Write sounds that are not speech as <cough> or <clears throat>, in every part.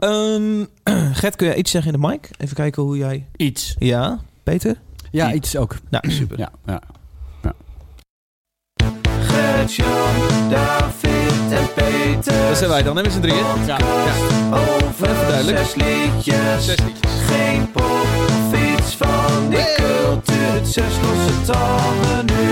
Ehm, <clears throat> Gert, kun je iets zeggen in de mic? Even kijken hoe jij... Iets. Ja, Peter? Ja, iets ook. Nou, super. Ja, ja. Gert-Jan, David en Peter. Dat zijn wij dan, hè, met z'n drieën? Ja. Over Even duidelijk. zes liedjes. Zes liedjes. Geen pop of iets van die cultuur. Zes losse tanden nu.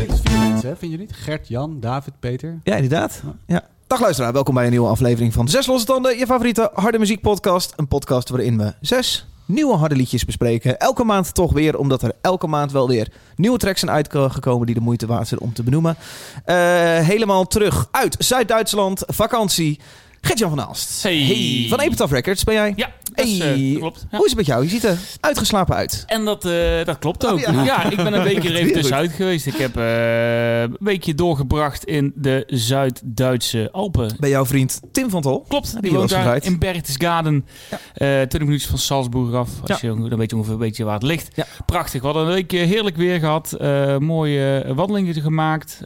Het is vier mensen, hè? vind je niet? Gert, Jan, David, Peter. Ja, inderdaad. Ja. Dag luisteraar, welkom bij een nieuwe aflevering van Zes Losse Tanden, je favoriete harde muziekpodcast. Een podcast waarin we zes nieuwe harde liedjes bespreken. Elke maand toch weer, omdat er elke maand wel weer nieuwe tracks zijn uitgekomen die de moeite waard zijn om te benoemen. Eh, helemaal terug uit Zuid-Duitsland, vakantie. Gert-Jan van Aalst. Hey. Van Epitaph Records ben jij? Ja, eh, Hey. klopt. Ja. Hoe is het met jou? Je ziet er uitgeslapen uit. En dat, eh, dat klopt ook. Oh, ja. ja. ik ben een <laughs> weekje er even tussenuit geweest. Ik heb eh, een weekje doorgebracht in de Zuid-Duitse Alpen. Bij jouw vriend Tim van Tol. Klopt, die woont daar gedraaid. in Berchtesgaden. Ja. Eh 20 minuutjes van Salzburg af. Als je, dan weet je ongeveer een beetje waar het ligt. Prachtig. We hadden een week heerlijk weer gehad. Eh, mooie wandelingen gemaakt.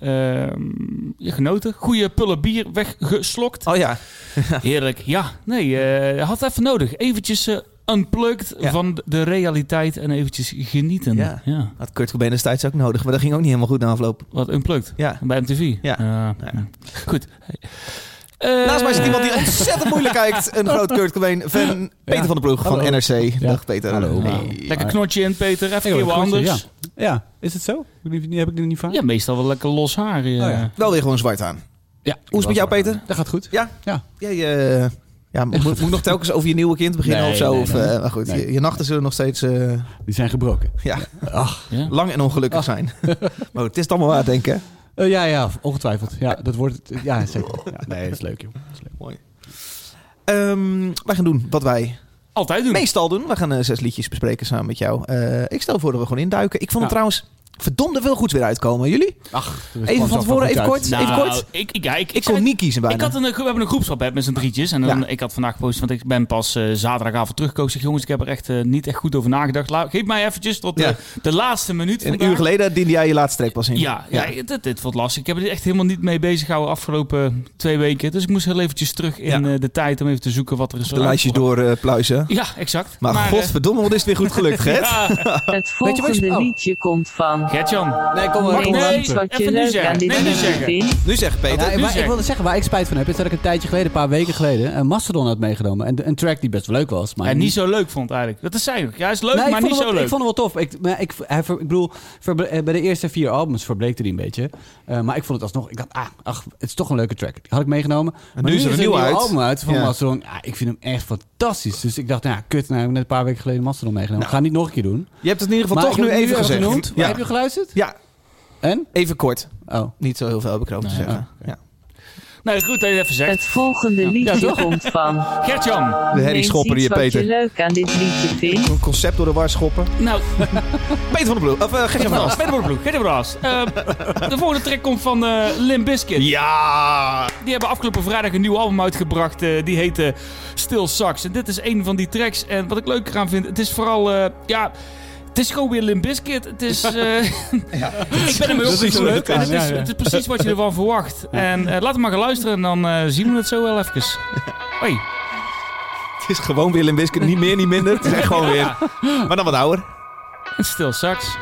Je genoten. Goede pullen bier weggeslokt. Oh ja. Heerlijk. Ja, nee, had even nodig. Eventjes eh unplugged Ja. van de realiteit en eventjes genieten. Ja. ja. Had Kurt Cobain destijds ook nodig, maar dat ging ook niet helemaal goed na afloop. Wat unplugged. Ja. Bij MTV. Ja. Eh, Ja. <laughs> Goed. Eh, Naast mij zit iemand die ontzettend moeilijk kijkt. <laughs> Een groot Kurt Cobain fan. Peter van der Ploeg van. NRC. Dag Peter. Hallo. Hey. Lekker knotje in, Peter. Even Hey, een keer wat hoor, anders. Ja. ja, is het zo? Heb ik, niet, heb ik dit niet vaak? Ja, meestal wel lekker los haar. eh. Oh ja. Wel weer gewoon zwart aan. ja. Hoe is het met jou Peter? Dat gaat goed. Ja? Ja. Jij, eh, ja, moet, moet ik nog telkens over je nieuwe kind beginnen Nee, of zo? nee, of, nee. eh, maar goed, Nee. je, je nachten zullen nog steeds eh, Die zijn gebroken. ja, Ach. Ja. lang en ongelukkig zijn. <laughs> maar goed, het is het allemaal waar, denk ik. hè? Eh, ja, ja, ongetwijfeld. Ja, dat wordt het. Ja, zeker. Ja, nee, dat is leuk, joh. Dat is leuk. Mooi. Ehm, wij gaan doen wat wij Altijd doen. meestal doen. We gaan zes liedjes bespreken samen met jou. Eh, ik stel voor dat we gewoon induiken. Ik vond het trouwens verdomde veel goeds weer uitkomen. Jullie? Ach, Even van tevoren, even kort. Nou, even kort. Ik, ik, ja, ik, Ik kon niet kiezen bijna. Ik had een, we hebben een groepschap hè, met z'n drietjes. En dan, Ja. ik had vandaag gepost, want ik ben pas eh, zaterdagavond teruggekomen. Ik zeg, jongens, ik heb er echt eh, niet echt goed over nagedacht. La- geef mij eventjes tot Ja. de, de laatste minuut Een uur geleden diende jij je laatste track pas in. Ja, ja. dit, dit wordt lastig. Ik heb er echt helemaal niet mee bezig gehouden afgelopen twee weken. Dus ik moest heel eventjes terug in Ja. eh, de tijd om even te zoeken wat er is. De lijstjes door eh, pluizen. Ja, exact. Maar, eh, godverdomme, wat is het weer goed gelukt, <laughs> Gert? ja, Het volgende oh. liedje komt van. Gertjan. Nee, kom maar. nee. Iets wat je nu leuk zeggen. aan dit Nee, nu zeggen. vindt. Nu zeg Peter. Ja, nu maar ik zeggen. wilde zeggen, waar ik spijt van heb, is dat ik een tijdje geleden, een paar weken geleden, een Mastodon had meegenomen. En een track die best wel leuk was. Maar En niet zo leuk vond eigenlijk. Dat is zij ook. Ja, is leuk, Nee, ik maar vond niet zo wel- leuk. Ik vond hem wel tof. Ik, maar ik, hij ik bedoel, eh, bij de eerste vier albums verbleekte hij een beetje. Eh, maar ik vond het alsnog... Ik dacht, ah, ach, het is toch een leuke track. Die had ik meegenomen. En maar nu is er een nieuwe uit. album uit van Ja. Mastodon. Ja, ik vind hem echt fantastisch. Dus ik dacht, nou ja, kut, nou heb ik net een paar weken geleden Mastodon meegenomen. Nou. Ik ga het niet nog een keer doen. Je hebt het in ieder geval Maar toch nu heb even gezegd. genoemd. Ja. Heb je geluisterd? ja, En? even kort. Oh. Niet zo heel veel heb ik erover te zeggen. Ja. Nee, goed dat je het even zegt. Het volgende liedje komt van. Gertjan. De Harry Neem Schopper hier, wat Peter. je leuk aan dit liedje vindt. Een concept door de war schoppen. Nou, <laughs> Peter van der Bloem. Of uh, Gert-Jan van Aalst. Peter Borploeg. Gertjan Braas. Eh, <laughs> de volgende track komt van eh Limp Bizkit. Ja! Die hebben afgelopen vrijdag een nieuw album uitgebracht. eh, die heette Still Sucks. En dit is een van die tracks. En wat ik leuk eraan vind, het is vooral... eh, ja, het is gewoon weer Limp Bizkit. Het is... eh, <laughs> <laughs> ik ben is zo opgegroeid. leuk En het is, ja, ja. het is precies wat je ervan verwacht. En eh, laten we maar gaan luisteren. En dan eh, zien we het zo wel even. <laughs> Hoi. Het is gewoon weer Limp Bizkit. Niet meer, niet minder. Het is echt gewoon weer. Maar dan wat ouder. Still Sucks.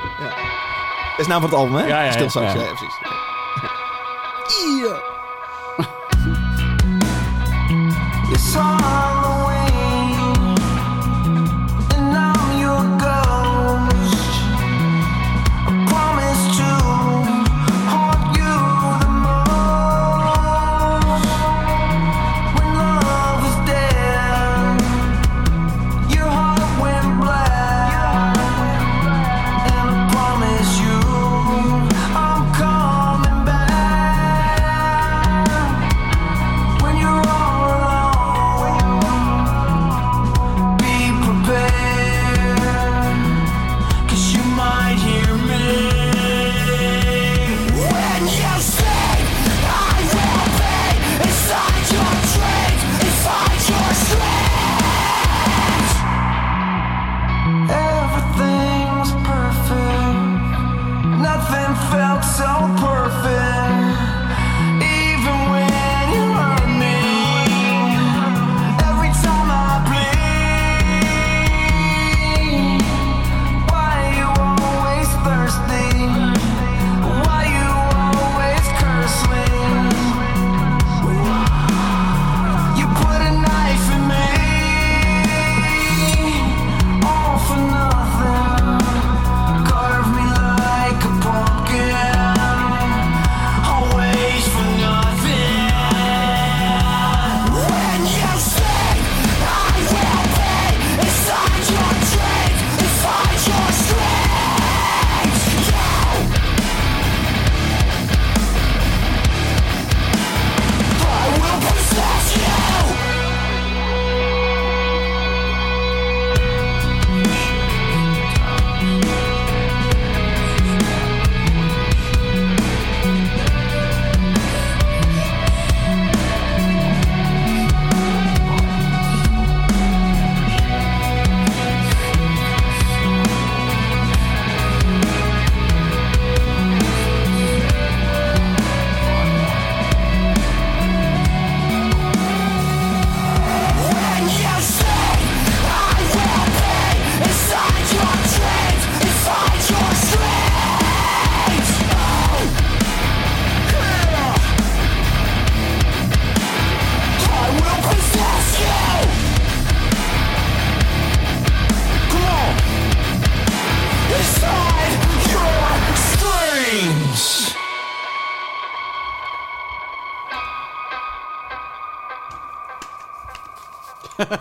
Dat is naam van het album, hè? Ja, ja, ja. Stil straks. Ja. Ja, ja, precies. Ja.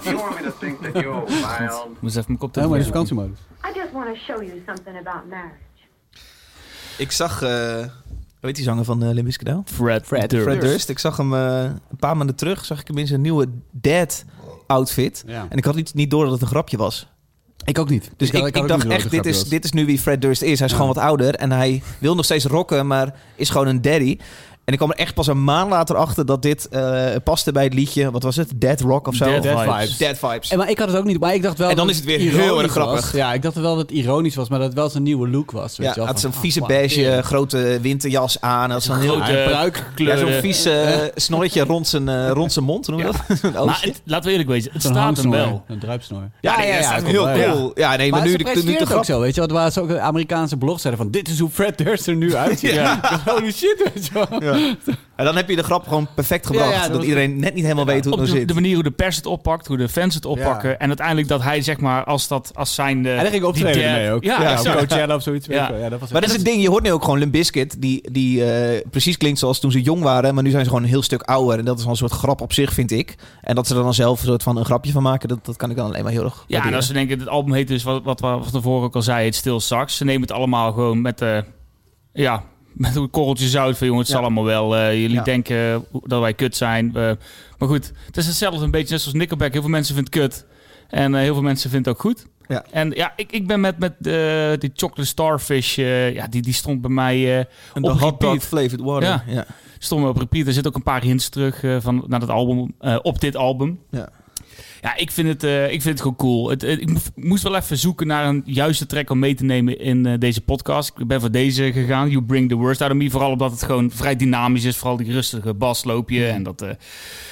You want me to think that you're wild? Ik moest even mijn kop in te vakantiemodus. I just want to show you something about marriage. Ik zag, eh hoe heet die zanger van uh, Limp Bizkit nou? Fred, Fred. Durst. Fred Durst. Ik zag hem eh, een paar maanden terug, zag ik hem in zijn nieuwe dad outfit. Ja. En ik had niet, niet door dat het een grapje was. Ik ook niet. Dus ik, ik, dacht echt, dit is, dit is nu wie Fred Durst is. Hij is Ja. gewoon wat ouder en hij wil nog steeds rocken, maar is gewoon een daddy. En ik kwam er echt pas een maand later achter dat dit eh, paste bij het liedje, wat was het? Dead Rock of zo? Dead Dead Vibes. Vibes. Dead Vibes. En maar ik had het ook niet, maar ik dacht wel. En dan dat is het weer heel erg was. grappig. Ja, ik dacht wel dat het ironisch was, maar dat het wel zijn nieuwe look was. Weet ja, je wel, had zo'n vieze fuck, beige, yeah. grote winterjas aan. Had zo'n heel Grote Ja, ja, zo'n vies eh, snorretje rond zijn, eh, rond zijn mond. Noem je dat? <laughs> Een Maar het- laten we eerlijk wezen, het staat hem wel. Een druipsnor. ja, nee, dat staat heel cool. Ja, nee, maar, Maar nu, de, nu de grap. ook zo, weet je wel. Er waren ook Amerikaanse blogs zeiden van... Dit is hoe Fred Durst er nu uitziet. Ja. <laughs> Holy shit, weet je En dan heb je de grap gewoon perfect gebracht. Ja, ja, dat iedereen net niet helemaal weet hoe het nou de, zit. de manier hoe de pers het oppakt, hoe de fans het oppakken. Ja. En uiteindelijk dat hij, zeg maar, als, dat, als zijn... En hij ging optreden mee ook. Ja, Coachella of zoiets. weet Ja. ik wel. Ja, dat was Maar dat is het ding, je hoort nu ook gewoon Limp Bizkit, die, die eh, precies klinkt zoals toen ze jong waren, maar nu zijn ze gewoon een heel stuk ouder. En dat is wel een soort grap op zich, vind ik. En dat ze er dan zelf een soort van een grapje van maken, dat, dat kan ik dan alleen maar heel erg Ja, en als ze denken, het album heet dus, wat, wat we van tevoren ook al zei, het Stil Sax. Ze nemen het allemaal gewoon met, eh ja, met een korreltje zout van, jongen, het Ja. zal allemaal wel. eh, jullie Ja. denken dat wij kut zijn. eh, maar goed, het is hetzelfde een beetje net zoals Nickelback. Heel veel mensen vinden het kut. En eh, heel veel mensen vinden het ook goed. Ja. En ja, ik, ik ben met, met eh, die Chocolate Starfish, eh, ja, die, die stond bij mij eh, de op hot dog repeat. flavored water. Ja. Ja. op repeat. Er zitten ook een paar hints terug eh, van, naar het album, eh, op dit album. Ja. Ja, ik vind het, eh, ik vind het gewoon cool. Het, het- ik mo- moest wel even zoeken naar een juiste track om mee te nemen in eh, deze podcast. Ik ben voor deze gegaan, You Bring the Worst Out of Me. Vooral omdat het gewoon vrij dynamisch is. Vooral die rustige basloopje en dat,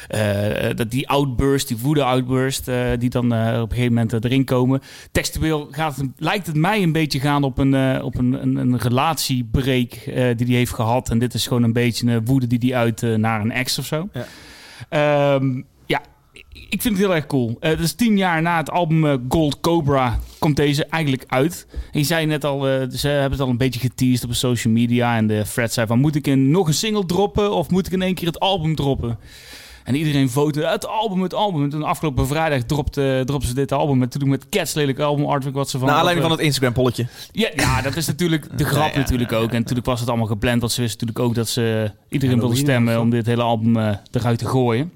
eh, dat die outburst, die woede-outburst, die dan op een gegeven moment erin komen. Textueel gaat het, lijkt het mij een beetje gaan op een, op een, een, een relatiebreak die hij heeft gehad. En dit is gewoon een beetje een woede die hij uit naar een ex of zo. Ja. Ehm, ik vind het heel erg cool. Eh, Het is tien jaar na het album eh, Gold Cobra komt deze eigenlijk uit. En je zei net al, eh, ze hebben het al een beetje geteased op de social media. En de Fred zei van, moet ik een, nog een single droppen of moet ik in één keer het album droppen? En iedereen vote het album, het album. En toen afgelopen vrijdag dropte, dropte ze dit album. Met toen met Cats lelijk album artwork wat ze van... Naar aanleiding van het Instagram polletje. ja, ja, dat is natuurlijk de grap <laughs> Ja, ja, natuurlijk ook. En natuurlijk was het allemaal gepland. Want ze wisten natuurlijk ook dat ze iedereen Halloween stemmen om dit hele album eh, eruit te gooien.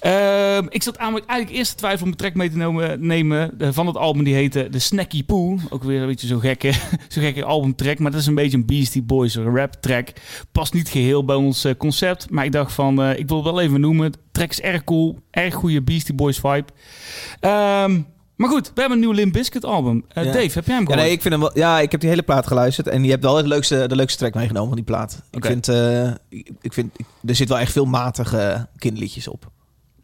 Ja. Ehm, ik zat eigenlijk eerst te twijfelen om een track mee te nemen, nemen eh, van het album. Die heette The Snacky Poo. Ook weer een beetje zo'n gekke, <laughs> zo'n gekke albumtrack. Maar dat is een beetje een Beastie Boys rap track. Past niet geheel bij ons eh, concept. Maar ik dacht van, eh, ik wil het wel even noemen. De track is erg cool. Erg goede Beastie Boys vibe. Ehm, maar goed, we hebben een nieuw Limp Bizkit album. Ja. Dave, heb jij hem Ja, gehoord? nee, ik vind hem wel, ja, ik heb die hele plaat geluisterd en je hebt wel het leukste, de leukste track meegenomen van die plaat. Ik vind, ik, vind, er zit wel echt veel matige kinderliedjes op.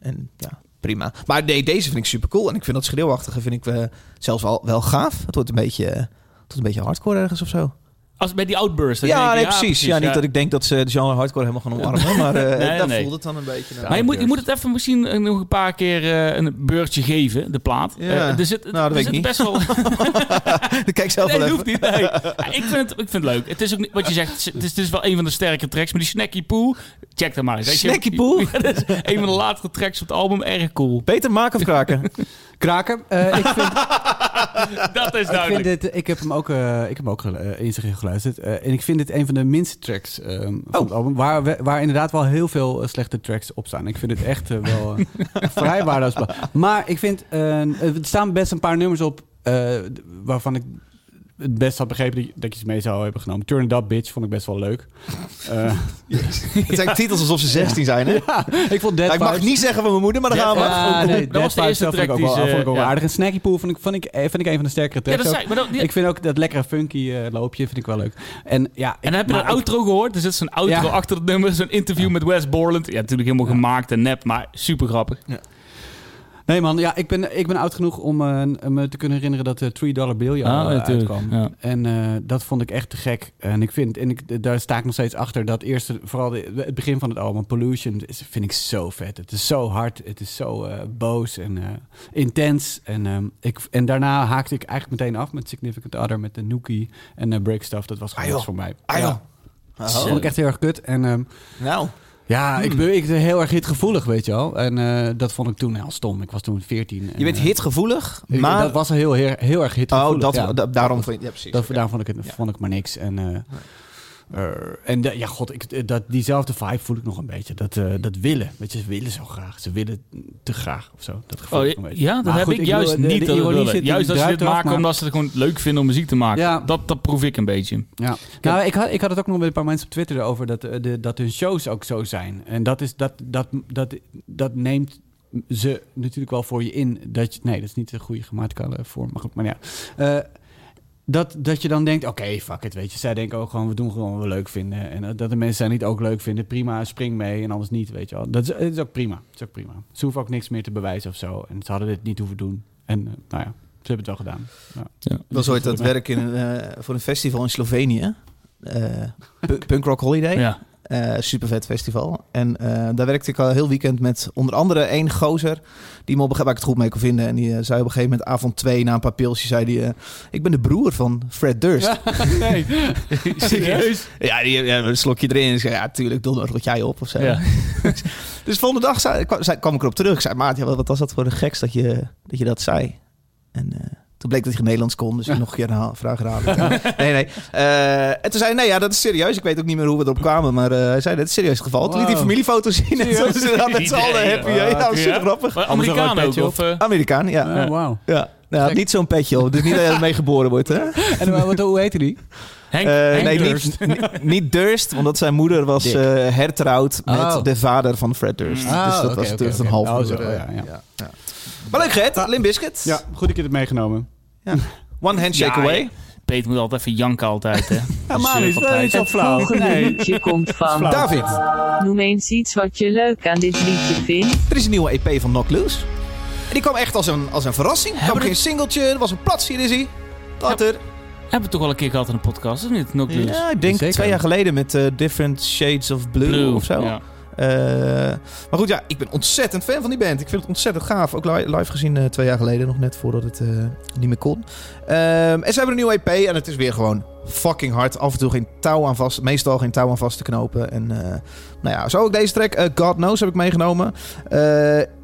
En ja, prima. Maar deze vind ik super cool en ik vind dat schreeuwachtige vind ik eh, zelfs wel, wel gaaf. Het wordt een beetje, het wordt een beetje hardcore ergens of zo. Als bij die outburst. denk Ja, nee, precies. Ja, niet ja. dat ik denk dat ze de genre hardcore helemaal gaan omarmen, maar eh <laughs> Nee, dat nee. voelt het dan een beetje. naar Maar je moet, je moet het even misschien eh, nog een paar keer eh, een beurtje geven, de plaat. Ja. Eh, er zit, Nou, dat er weet ik zit niet. best wel... <laughs> Kijk zelf nee, wel hoeft niet. Nee. Ja, ik, vind het, ik vind het leuk. Het is ook niet, wat je zegt, het is, het is wel een van de sterke tracks. Maar die Snacky Poo, check dat maar eens. Snacky Poo? <laughs> Ja, dat is een van de latere tracks op het album. Erg cool. Beter maken of kraken? Kraken. Eh, ik vind, <laughs> Dat is ik, vind duidelijk. dit, ik heb hem ook, eh, ik heb hem ook zich geluisterd. Eh, en ik vind dit een van de minste tracks ehm, van Oh. het album. Waar, we- waar inderdaad wel heel veel slechte tracks op staan. Ik vind het echt wel <laughs> vrij waardeloos. Maar ik vind, eh, er staan best een paar nummers op eh, waarvan ik het best had begrepen dat je- ze mee zou hebben genomen. Turn It Up Bitch vond ik best wel leuk. <laughs> Eh, Het zijn <laughs> titels alsof ze 16 zijn, hè? <laughs> ja, ik vond Dead Ja, ik mag niet zeggen van mijn moeder, maar dan gaan we. Ja, nee, dat was de eerste vond ik track ook die wel, ze- vond ik ook wel ja. aardig. En Snacky Pool vond ik, vond, ik, eh, vind ik een van de sterkere Ja, tracks. dat ook. zei, maar dat, Ik vind ook dat lekkere funky eh, loopje vind ik wel leuk. En, ja, en dan heb je een outro gehoord. Er zit zo'n outro Ja. achter het nummer. Zo'n interview met Wes Borland. Ja, natuurlijk helemaal gemaakt en nep, maar super grappig. Nee man, ja, ik ben, ik ben oud genoeg om eh, me te kunnen herinneren dat de 3 dollar bill Ah, al eh, uitkwam. ja. En eh, dat vond ik echt te gek. En ik vind, en ik, daar sta ik nog steeds achter, dat eerste, vooral de- het begin van het album, Pollution, is, vind ik zo vet. Het is zo hard, het is zo eh, boos en eh, intens. En, ehm, ik, en daarna haakte ik eigenlijk meteen af met Significant Other, met de Nookie en Break Stuff. Dat was gewoon Ah, voor mij. Ah, Ja, dat vond ik echt heel erg kut. En ehm, Nou, Ja, ik ben ik ben heel erg hitgevoelig, weet je wel. En eh, dat vond ik toen heel stom. Ik was toen 14. en, Je bent eh, hitgevoelig, maar... Dat was heel, heel, heel erg hitgevoelig. oh, dat, ja. da- daarom vond je... Ja, precies. Dat. Daarom vond ik, het, vond ik maar niks. En, eh, eh, en de- ja, god, ik, dat, diezelfde vibe voel ik nog een beetje. Dat, eh, dat willen. Weet je, ze willen zo graag. Ze willen te graag of zo. Dat gevoel Oh, ik een beetje. ja, dat Maar heb goed, ik juist niet. de dat willen. juist dat ze dit eraf, maken maar- omdat ze het gewoon leuk vinden om muziek te maken. Ja. Dat, dat proef ik een beetje. Ja. Nou, ik had, ik had het ook nog met een paar mensen op Twitter over dat, eh, de, dat hun shows ook zo zijn. En dat, is, dat, dat, dat, dat neemt ze natuurlijk wel voor je in. Dat je, nee, dat is niet de goede grammaticale vorm, maar goed, maar ja. Eh, dat, dat je dan denkt, oké, fuck it, weet je. Zij denken ook gewoon, we doen gewoon wat we leuk vinden. En dat de mensen zij niet ook leuk vinden, prima, spring mee en anders niet, weet je wel. Dat is, het is ook prima, het is ook prima. Ze hoeven ook niks meer te bewijzen of zo. En ze hadden dit niet hoeven doen. En eh, nou ja, ze hebben het wel gedaan. Ja. Ik was ooit aan het werk in, een, eh, voor een festival in Slovenië. Eh, Pu- <laughs> Punk Rock Holiday. Ja. Eh super vet festival. En eh, daar werkte ik al heel weekend met onder andere één gozer. Die me op een gegeven moment het goed mee kon vinden. En die eh, zei op een gegeven moment avond twee na een paar pilsjes. Zei die, ik ben de broer van Fred Durst. <laughs> nee, <laughs> Serieus? Ja, die, ja, een slokje erin. Ik zei, ja, tuurlijk, donder wat jij op of zo. Ja. <laughs> Dus volgende dag zei, kwam, zei- kwam ik erop terug. Ik zei, maat, ja, wat, wat was dat voor een geks dat je dat, je dat zei? En toen bleek dat hij Nederlands kon, dus ik <laughs> nog een keer een vraag raden. nee, nee. Eh, en toen zei hij, nee, ja, dat is serieus. Ik weet ook niet meer hoe we erop kwamen, maar eh, hij zei, dat is serieus geval. Toen liet hij Wow. familiefoto zien. En toen ze dan met z'n allen happy. Ja, ja, super grappig. Maar Amerikaan ook? Of, eh, Amerikaan, ja. Oh, wauw. ja. Nou, niet zo'n petje op. Dus niet dat je ermee geboren wordt, hè? En wat, hoe heette die? Henk, Eh, Henk nee, Durst. niet, Durst, omdat zijn moeder was eh, hertrouwd met Oh. de vader van Fred Durst. Ah, dus dat was dus een half Oh, zo, ja, ja. Maar leuk, Gert. Limp Bizkit. Ja, goed dat je het meegenomen. One handshake Ja, away. Peter moet altijd even janken altijd, hè. <laughs> Ja, maar eh, is altijd. niet zo Het flauw. volgende Nee. liedje komt <laughs> van... David, Noem eens iets wat je leuk aan dit liedje vindt. er is een nieuwe EP van Knock Loose. En die kwam echt als een, als een verrassing. Er kwam geen singeltje, er was een platserie. Later. Hebben we toch al een keer gehad in een podcast, of niet? Knock Loose. Ja, ik denk Zeker. twee jaar geleden met eh, Different Shades of Blue, of zo. Ja. Eh, maar goed, ja, ik ben ontzettend fan van die band. Ik vind het ontzettend gaaf. Ook li- live gezien eh, twee jaar geleden, nog net voordat het eh, niet meer kon. Ehm, en ze hebben een nieuwe EP en het is weer gewoon fucking hard. Af en toe geen touw aan vast, meestal geen touw aan vast te knopen. En nou ja, zo ook deze track, God Knows, heb ik meegenomen.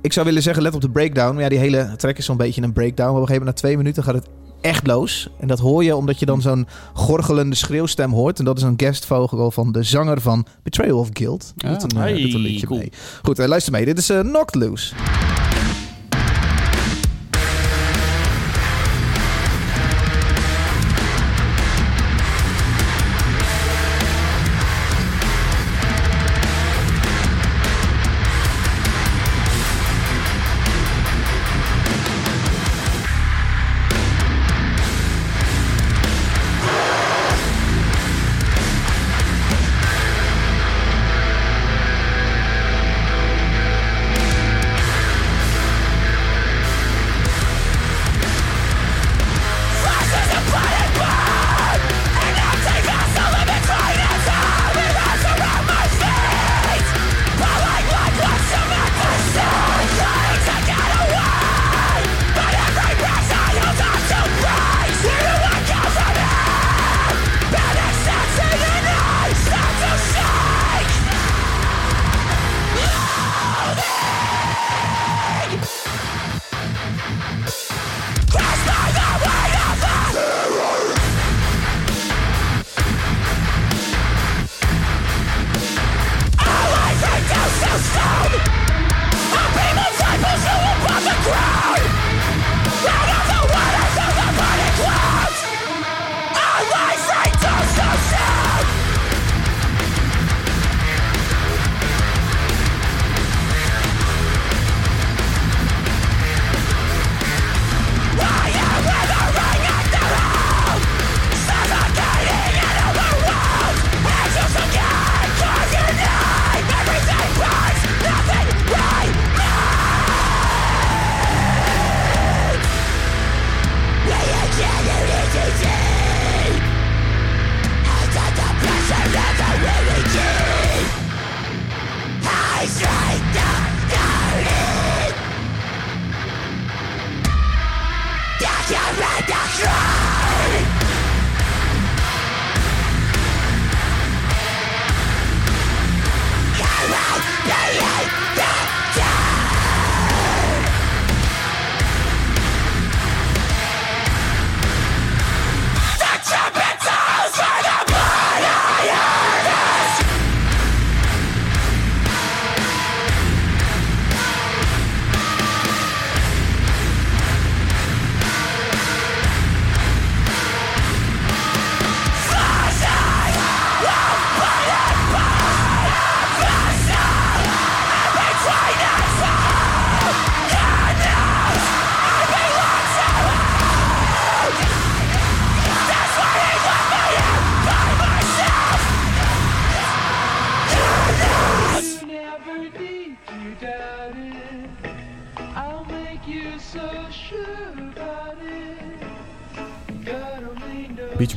Ik zou willen zeggen, let op de breakdown. Maar ja, die hele track is zo'n beetje een breakdown. Op een gegeven moment, na twee minuten, gaat het echt los. En dat hoor je omdat je dan zo'n gorgelende schreeuwstem hoort. En dat is een guestvogel van de zanger van Betrayal of Guild. Die doet een, eh, Hey, doet een liedje cool. mee. Goed, eh, luister mee. Dit is eh Knocked Loose.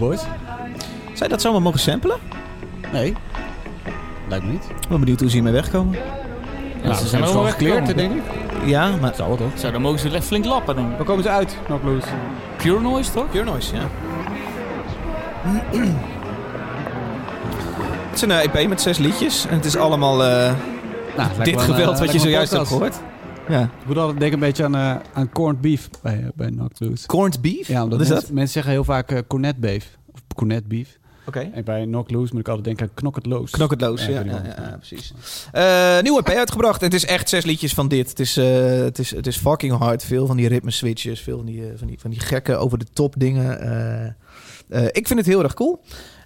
Boys? Zou je dat zomaar mogen samplen? Nee. Lijkt me niet. Ik ben benieuwd hoe ze hiermee wegkomen. Ja, ze zijn wel gekleerd, denk ik. Ja, maar... Zou het toch? Zo, dan mogen ze echt flink lappen. Waar komen ze uit? Loose. Pure Noise, toch? Pure Noise, ja. Het is een EP met zes liedjes. En het is allemaal eh, Nou, dit een, geweld eh, wat je zojuist hebt gehoord. Ja. Ik moet altijd denken een beetje aan, eh, aan corned beef bij, eh, bij Loose. Corned beef? Ja, omdat wat is mensen, dat? mensen zeggen heel vaak eh, cornet beef. Of cornet beef. Oké. En bij Knock Loose moet ik altijd denken aan Knock It Loose. Ja, ja, ja, precies. Nieuwe EP uitgebracht. En het is echt zes liedjes van dit. Het is, het is, het is fucking hard. Veel van die ritme switches. Veel van die, van die, van die gekke over de top dingen. Ik vind het heel erg cool.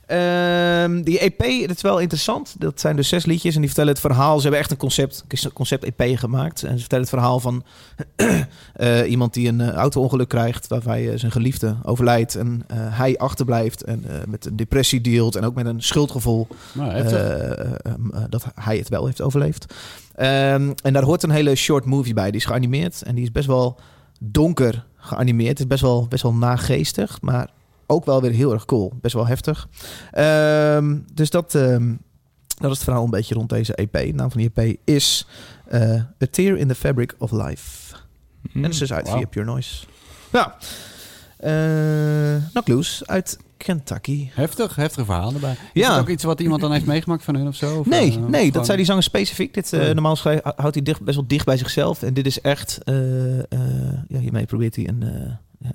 Ehm, die EP, dat is wel interessant. Dat zijn dus zes liedjes en die vertellen het verhaal. Ze hebben echt een concept, concept EP gemaakt. En ze vertellen het verhaal van <clears throat> eh, iemand die een eh, auto-ongeluk krijgt... waarbij eh, zijn geliefde overlijdt en hij achterblijft... en met een depressie dealt en ook met een schuldgevoel... Nou, dat hij het wel heeft overleefd. Ehm, en daar hoort een hele short movie bij. Die is geanimeerd en die is best wel donker geanimeerd. Het is best wel, best wel nageestig, maar ook wel weer heel erg cool. Best wel heftig. Ehm, dus dat, ehm, dat is het verhaal een beetje rond deze EP. De naam van die EP is eh, A Tear in the Fabric of Life. En dat is uit via Pure Noise. Ja. Uh, uit Kentucky. Heftig, heftige verhaal erbij. Is Ja. het ook iets wat iemand dan heeft meegemaakt van hun of zo? Of, Nee, eh, nee, dat zei die zanger specifiek. Dit, Oh. normaal houdt hij dicht, best wel dicht bij zichzelf. En dit is echt... ja, hiermee probeert hij een... eh,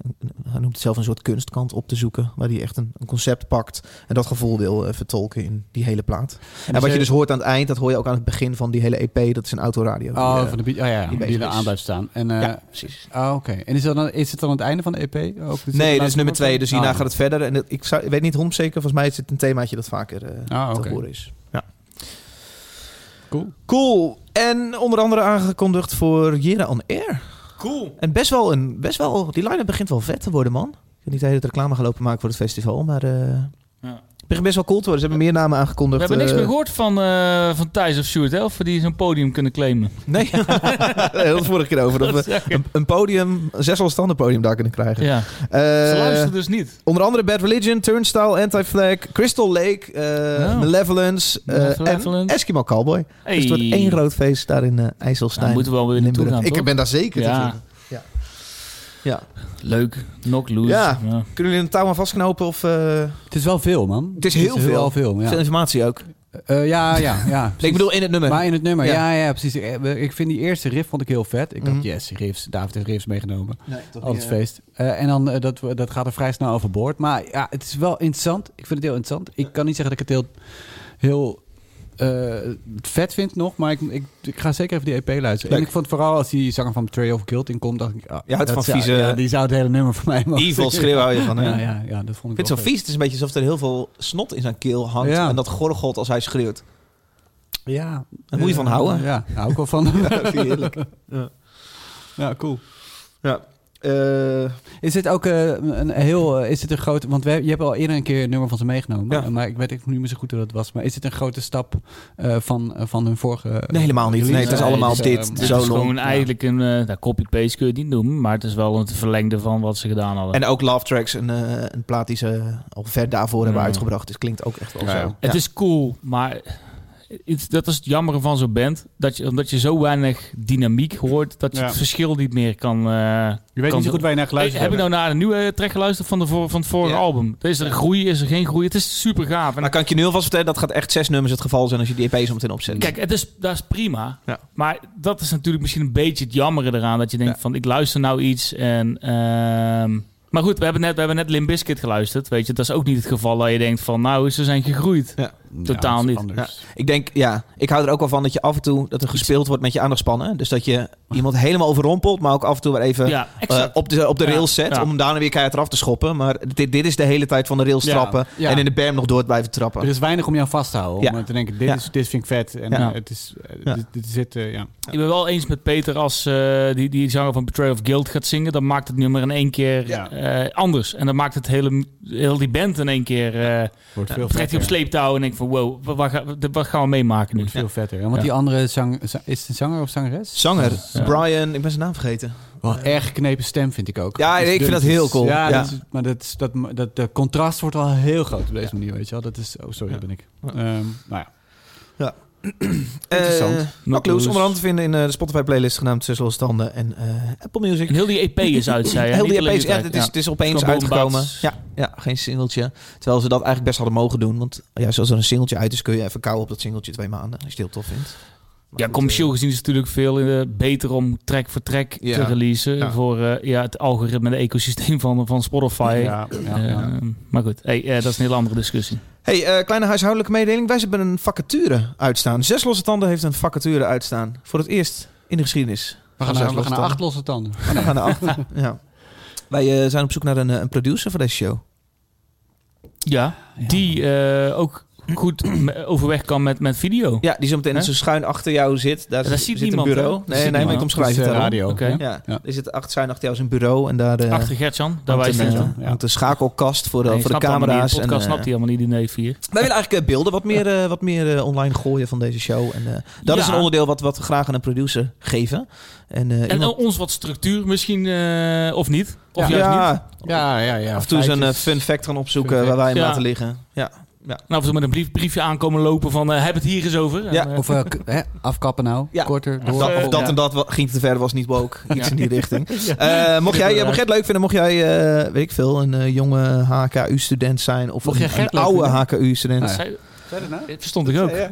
hij noemt het zelf een soort kunstkant op te zoeken. Waar hij echt een, een concept pakt. En dat gevoel wil eh, vertolken in die hele plaat. En, wat je dus hoort aan het eind... dat hoor je ook aan het begin van die hele EP. Dat is een autoradio. Oh, Die, eh, van de, beat- oh ja, die die, er aan blijft staan. En, eh, ja, precies. Oh, oké. En is, dat dan, is het dan het einde van de EP? Ook, Nee, dit laatste is nummer twee. Dus hierna gaat het verder. En ik, zou, ik weet niet 100 zeker. Volgens mij is het een themaatje dat vaker eh, Ah, oké. te horen is. Ja. Cool. Cool. En onder andere aangekondigd voor Jera on Air. Cool. En best wel een, best wel, die line-up begint wel vet te worden, man. Ik wil niet de hele reclame gaan lopen maken voor het festival, maar eh Ja. Het begint best wel cool te worden. Ze hebben meer namen We aangekondigd. hebben niks eh, meer gehoord van, eh van Thijs of Stuart Elf, die zo'n podium kunnen claimen. Nee, <laughs> heel vorige keer over. Dat Dat we een, een podium, een zesloosstanden podium daar kunnen krijgen. Ja, Eh, ze luisteren dus niet. onder andere Bad Religion, Turnstile, Anti-Flag, Crystal Lake, Oh. Malevolence Malevolence. en Eskimo Cowboy. Hey. Dus het wordt één groot feest daar in IJsselstein. Nou, moeten we wel weer naartoe gaan? Ik ben daar zeker Ja. Ja. Leuk. Knock loose. Ja. Ja. Kunnen jullie een touw aan vastknopen? Of, eh, Het is wel veel, man. Het is heel veel. Heel veel, ja. Veel informatie ook. Eh, ja, ja, ja. <laughs> Ik bedoel in het nummer. Maar in het nummer, Ja. ja, ja, precies. Eh, Ik vind die eerste riff vond ik heel vet. Ik dacht, Mhm. yes, riffs. David heeft riffs meegenomen. nee, toch Altijd feest. Eh, en dan, dat, dat gaat er vrij snel overboord. Maar ja, het is wel interessant. Ik vind het heel interessant. Ik kan niet zeggen dat ik het heel, heel eh, vet vind nog. Maar ik, ik, ik ga zeker even die EP luisteren. Leuk. En ik vond vooral als die zanger van Betrayal of Guilt in komt, dacht ik... ah, houdt dat van zou- vieze- Ja, die zou het hele nummer voor mij mogen Evil schreeuw hou je van. hè? Ja, ja, ja, dat vond Ik vind het zo vies. Het is een beetje alsof er heel veel snot in zijn keel hangt. Ja. En dat gorgelt als hij schreeuwt. Ja. Daar moet je van houden. Ja, daar hou ik wel van. <laughs> Ja, vind je heerlijk. ja, cool. Ja. Eh, Is dit ook eh, een heel, eh, is dit een grote, want we, je hebt al eerder een keer een nummer van ze meegenomen, Ja. maar ik weet niet meer zo goed hoe dat was. Maar is dit een grote stap eh, van, van hun vorige? Nee, helemaal niet. Nee, het is Nee, allemaal dus, dit. Dit Zo is long. gewoon Ja. eigenlijk een uh, nou, copy-paste kun je het niet noemen, maar het is wel het verlengde van wat ze gedaan hadden. en ook Love Tracks, een, een plaat die ze al ver daarvoor hebben Ja. uitgebracht. Dus klinkt ook echt wel Ja. zo. Het is cool, maar dat is het jammere van zo'n band. Dat je, omdat je zo weinig dynamiek hoort, dat je Ja. het verschil niet meer kan... eh, Je weet kan niet zo goed waar je naar geluisterd Heb ik nou naar de nieuwe track geluisterd van, de voor, van het vorige Ja. album? Is er groei, is er geen groei? Het is super gaaf. En Maar kan ik je nu alvast vertellen, dat gaat echt zes nummers het geval zijn als je die EP zo meteen opzet. Kijk, het is, dat is prima. Ja. Maar dat is natuurlijk misschien een beetje het jammere eraan. Dat je denkt Ja. van, ik luister nou iets en... ehm, maar goed, we hebben net, we hebben net Limp Bizkit geluisterd. Weet je, dat is ook niet het geval dat je denkt van... Nou, ze zijn gegroeid. Ja. Totaal niet. anders. Ik denk, ja, ik hou er ook wel van dat je af en toe dat er gespeeld wordt met je aandachtspannen. Dus dat je iemand helemaal overrompelt, maar ook af en toe weer even Ja, eh, op de, op de Ja, rails zet. ja. Om hem daarna weer keihard eraf te schoppen. Maar dit, dit is de hele tijd van de rails Ja, trappen. ja. En in de berm nog door te blijven trappen. Er is weinig om je aan vast te houden. Om Ja. te denken, dit, Ja. is, dit vind ik vet. En Ja. eh, het is, eh, Ja. dit, dit zit, ja. Ik ben wel eens met Peter als eh, die, die zanger van Betrayal of Guilt gaat zingen. Dan maakt het nummer in één keer Ja. eh, anders. En dan maakt het hele, heel die band in één keer... eh Wordt veel trekt hij op sleeptouw en denk van... Wow, wat, wat, ga- wat gaan we meemaken nu? Veel vetter. En want Ja. die andere zang, za- is het een zanger of zangeres? Zanger, Ja. Brian, ik ben zijn naam vergeten. Wel erg geknepen stem vind ik ook. Ja, ik vind dat heel cool. Ja, Ja. Dat is, maar dat, is, dat, dat de contrast wordt wel heel groot op deze manier, weet je wel. Dat is, oh, sorry, Ja. dat ben ik. Ja. Ehm, nou ja. Eh Interessant. Clues. onder andere te vinden in eh, de Spotify-playlist genaamd Zes Losse Tanden en eh, Apple Music. En heel die EP is uit, zei <laughs> je. Heel die alleen EP's, de ja, het is, het is opeens uitgekomen. Ja, ja, geen singeltje. Terwijl ze dat eigenlijk best hadden mogen doen. Want ja, zoals er een singeltje uit is, kun je even kauwen op dat singeltje twee maanden. Als je het heel tof vindt. Maar Ja, goed, commercieel eh, gezien is het natuurlijk veel eh, beter om track voor track Ja. te releasen. Ja. Voor eh, ja, het algoritme en het ecosysteem van, van Spotify. Ja, ja, ja. Maar goed, hey, dat is een hele andere discussie. Hey, eh, kleine huishoudelijke mededeling. Wij hebben een vacature uitstaan. Zes Losse Tanden heeft een vacature uitstaan. Voor het eerst in de geschiedenis. We van gaan, Zes naar, we Losse gaan naar Tanden. acht losse tanden. <laughs> We gaan naar acht. <laughs> ja. Wij zijn op zoek naar een, een producer voor deze show. Ja, die eh, ook goed <clears throat> overweg kan met, met video. Ja, die zo meteen zo schuin achter jou zit. Daar zit, ziet zit niemand, een bureau. hè? Nee, ziet nee, maar ik omschrijf het eh, radio. Oké. Ja, Ja. er zit achter schuin achter jou is een bureau. En daar, eh, Achter Gertjan, daar wijst hij eh, ja. hangt een schakelkast voor de, Nee, voor de camera's. niet. De en, eh, snapt hij helemaal niet, die neef hier. Wij willen eigenlijk eh, beelden wat meer, eh, wat meer eh, online gooien van deze show. En eh, dat Ja. is een onderdeel wat, wat we graag aan een producer geven. En, eh, En iemand- ons wat structuur misschien, eh, of niet. Of Ja. juist niet. ja, Ja, ja, af en toe eens een eh, Feitjes. fun fact gaan opzoeken waar wij hem Ja. laten liggen. Ja, Nou, af en toe met een brief, briefje aankomen lopen van, eh, heb het hier eens over. En, Ja, eh, Of eh, k- hè, afkappen nou, Ja. korter, Of door. dat, of dat ja. en dat ging te ver, was niet woke. <laughs> Iets Ja. in die richting. <laughs> Eh, mocht, jij, mocht jij het leuk vinden, mocht jij, eh, weet ik veel, een jonge HKU-student zijn. Of Mocht een, oude? HKU-student. Ja. Nou? verstond ik ook. Ja,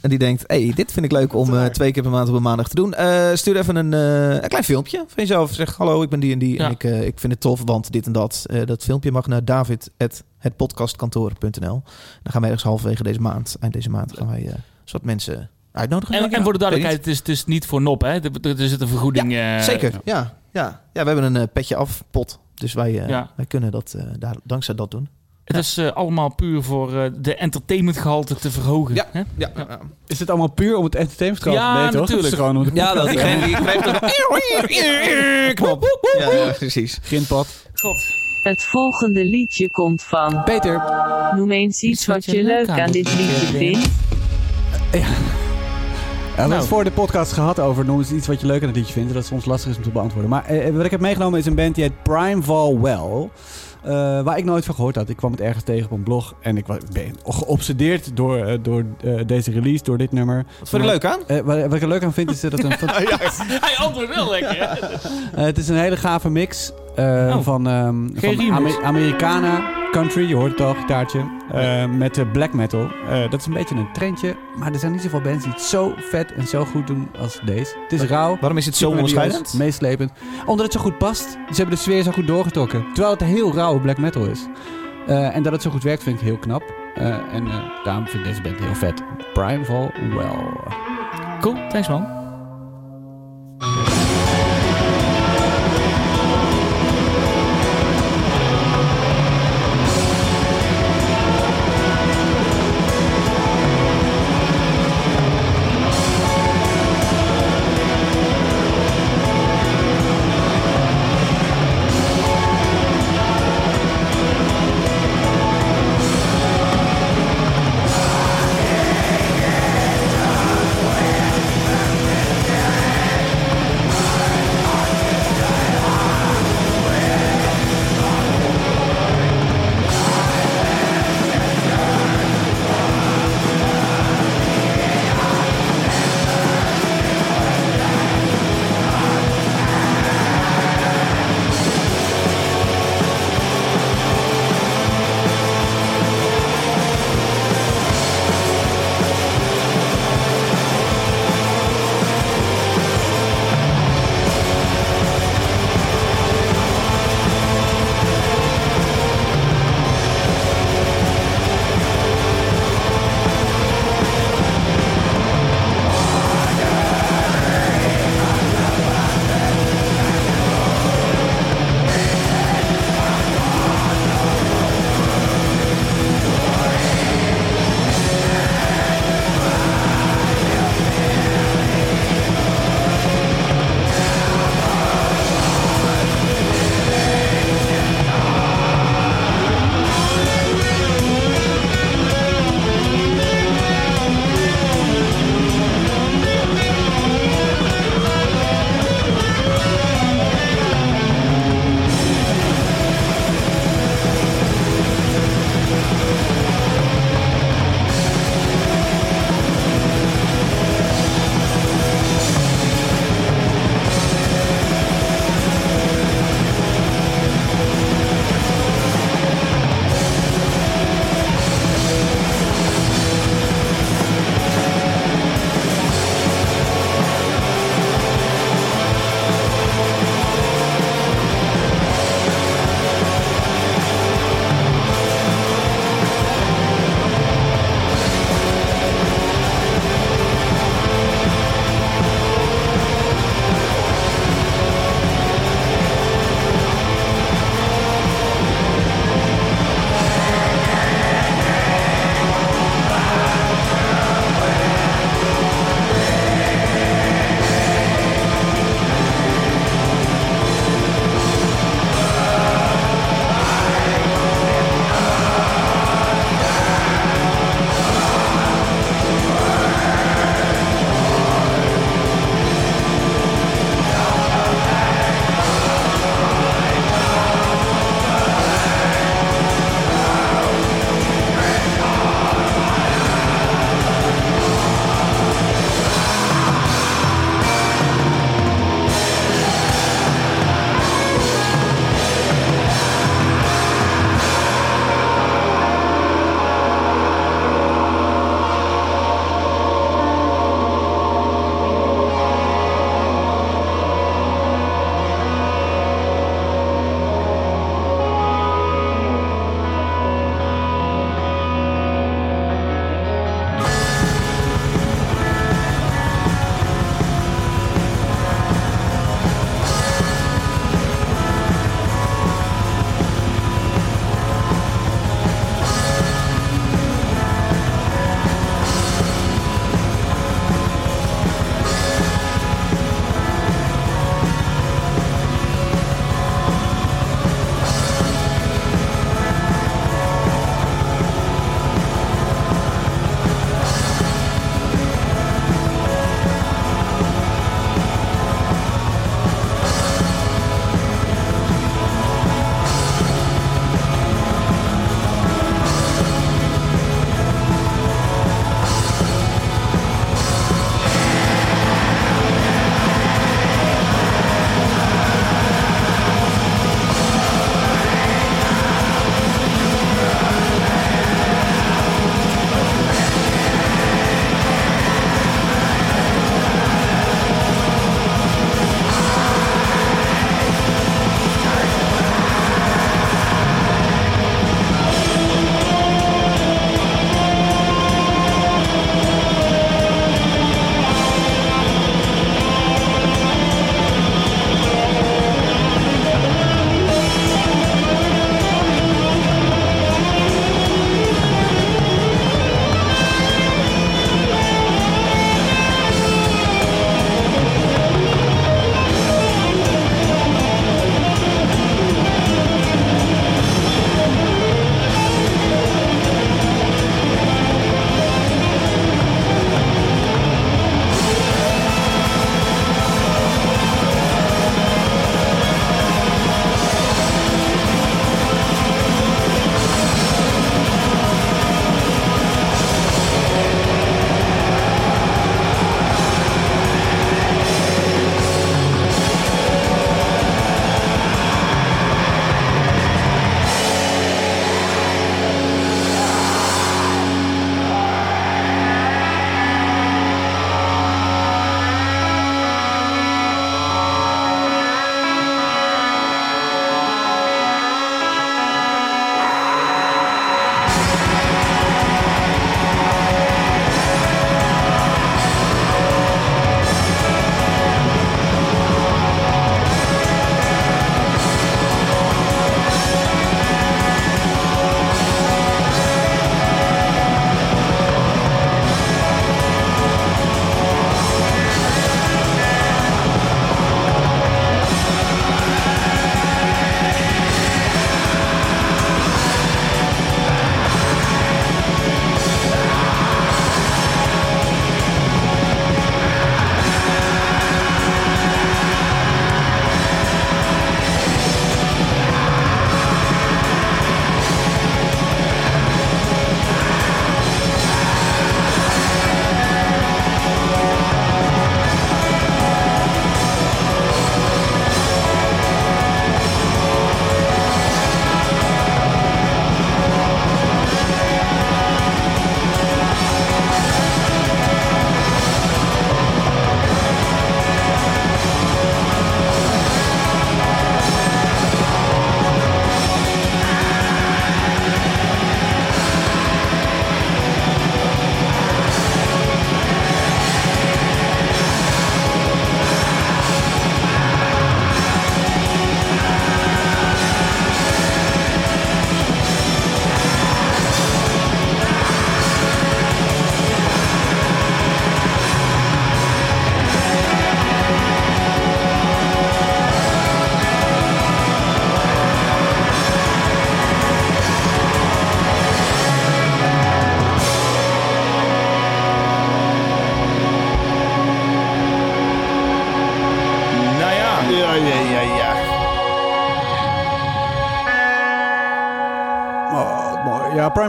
En die denkt, hey, dit vind ik leuk om eh, twee keer per maand op een maandag te doen. Eh, stuur even een, eh, een klein filmpje van jezelf. Zeg, hallo, ik ben die en die. Ja. En ik, eh, ik vind het tof, want dit en dat. Eh, dat filmpje mag naar david.hetpodcastkantoor.nl. Dan gaan wij ergens halverwege deze maand, eind deze maand, gaan wij eh soort mensen uitnodigen. En, en voor de duidelijkheid, het is, het is niet voor nop, hè? Er, er er zit een vergoeding. eh. Zeker, ja. Ja. ja. we hebben een petje af pot. Dus wij, eh, Ja. wij kunnen dat eh, daar, dankzij dat doen. Het is eh, allemaal puur voor eh, de entertainmentgehalte te verhogen. Ja. hè? Ja, Is het allemaal puur om het entertainment te Ja, nee, toch? natuurlijk. Het is gewoon om de ja dat <laughs> krijgt een knop. Ja, ja, precies. Grindpad. God. Het volgende liedje komt van. Peter. Noem eens iets wat je leuk aan dit liedje vindt. Ja, we hebben Nou. het voor de podcast gehad over noem eens iets wat je leuk aan het liedje vindt. en Dat soms lastig is om te beantwoorden. Maar eh, wat ik heb meegenomen is een band die heet Primeval Well. Eh, waar ik nooit van gehoord had. Ik kwam het ergens tegen op een blog. En ik wa- ben geobsedeerd door, eh, door eh, deze release, door dit nummer. Wat vond je er leuk aan? Eh, wat, wat ik er leuk aan vind is dat het een... <laughs> Hij antwoordt wel lekker, hè? <laughs> Eh, het is een hele gave mix Oh. van, Geen van. Amer- Americana country, je hoort het al, gitaartje, eh, met eh, black metal. Eh, dat is een beetje een trendje, maar er zijn niet zoveel bands die het zo vet en zo goed doen als deze. Het is rauw. Waarom is het zo onderscheidend? Meeslepend. Omdat het zo goed past. Ze hebben de sfeer zo goed doorgetrokken. Terwijl het heel rauwe black metal is. Eh, en dat het zo goed werkt vind ik heel knap. Eh, en eh, daarom vind ik deze band heel vet. Primeval Well. Cool, thanks man.